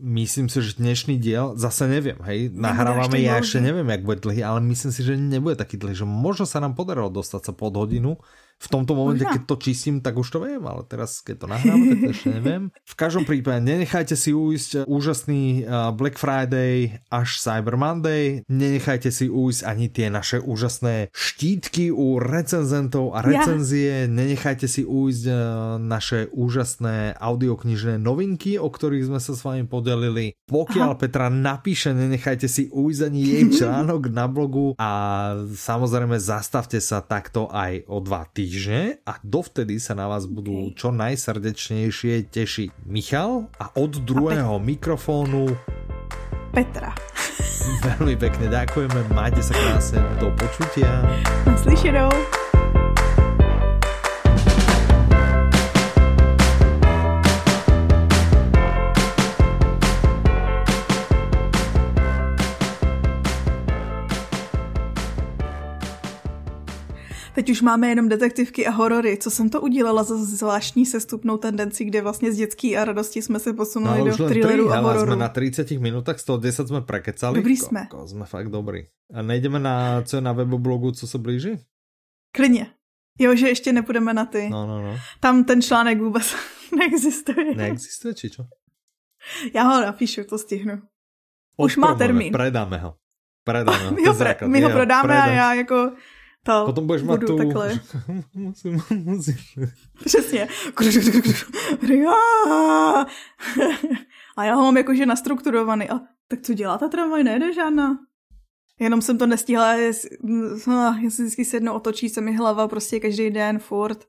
myslím si, že dnešný diel, zase nevím, hej, nahrávame, já ještě nevím, jak bude dlhý, ale myslím si, že nebude taký dlhý, že možno sa nám podarilo dostat se pod hodinu, v tomto momente, keď to čistím, tak už to viem, ale teraz, keď to nahrám, tak to ešte neviem. V každom prípade, nenechajte si ujsť úžasný Black Friday až Cyber Monday, nenechajte si ujsť ani tie naše úžasné štítky u recenzentov a recenzie, ja. nenechajte si ujsť naše úžasné audioknižné novinky, o ktorých sme sa s vami podelili. Pokiaľ Aha. Petra napíše, nenechajte si ujsť ani jej článok na blogu a samozrejme zastavte sa takto aj o dva týždne týždne a dovtedy sa na vás budú čo najsrdečnejšie tešiť Michal a od druhého a mikrofónu Petra. Veľmi pekne ďakujeme, majte sa krásne, do počutia. Naslyšenou. Teď už máme jenom detektivky a horory. Co jsem to udělala za zvláštní sestupnou tendenci, kde vlastně z dětský a radosti jsme se posunuli no, do thrilleru a hororu. jsme na 30 minutách, 110 jsme prekecali. Dobrý jsme. Ko, ko, jsme fakt dobrý. A nejdeme na, co je na weboblogu, co se blíží? Klidně. Jo, že ještě nepůjdeme na ty. No, no, no. Tam ten článek vůbec neexistuje. Neexistuje, či čo? Já ho napíšu, to stihnu. Už má termín. Predáme ho. Predáme ho. my, ho pre, my ho prodáme a já jako to Potom budeš mít tu... Takhle. musím, musím. Přesně. A já ho mám jakože nastrukturovaný. A tak co dělá ta tramvaj? Nejde žádná. Jenom jsem to nestihla, jestli, no, jestli vždycky se jednou otočí se mi hlava prostě každý den, furt.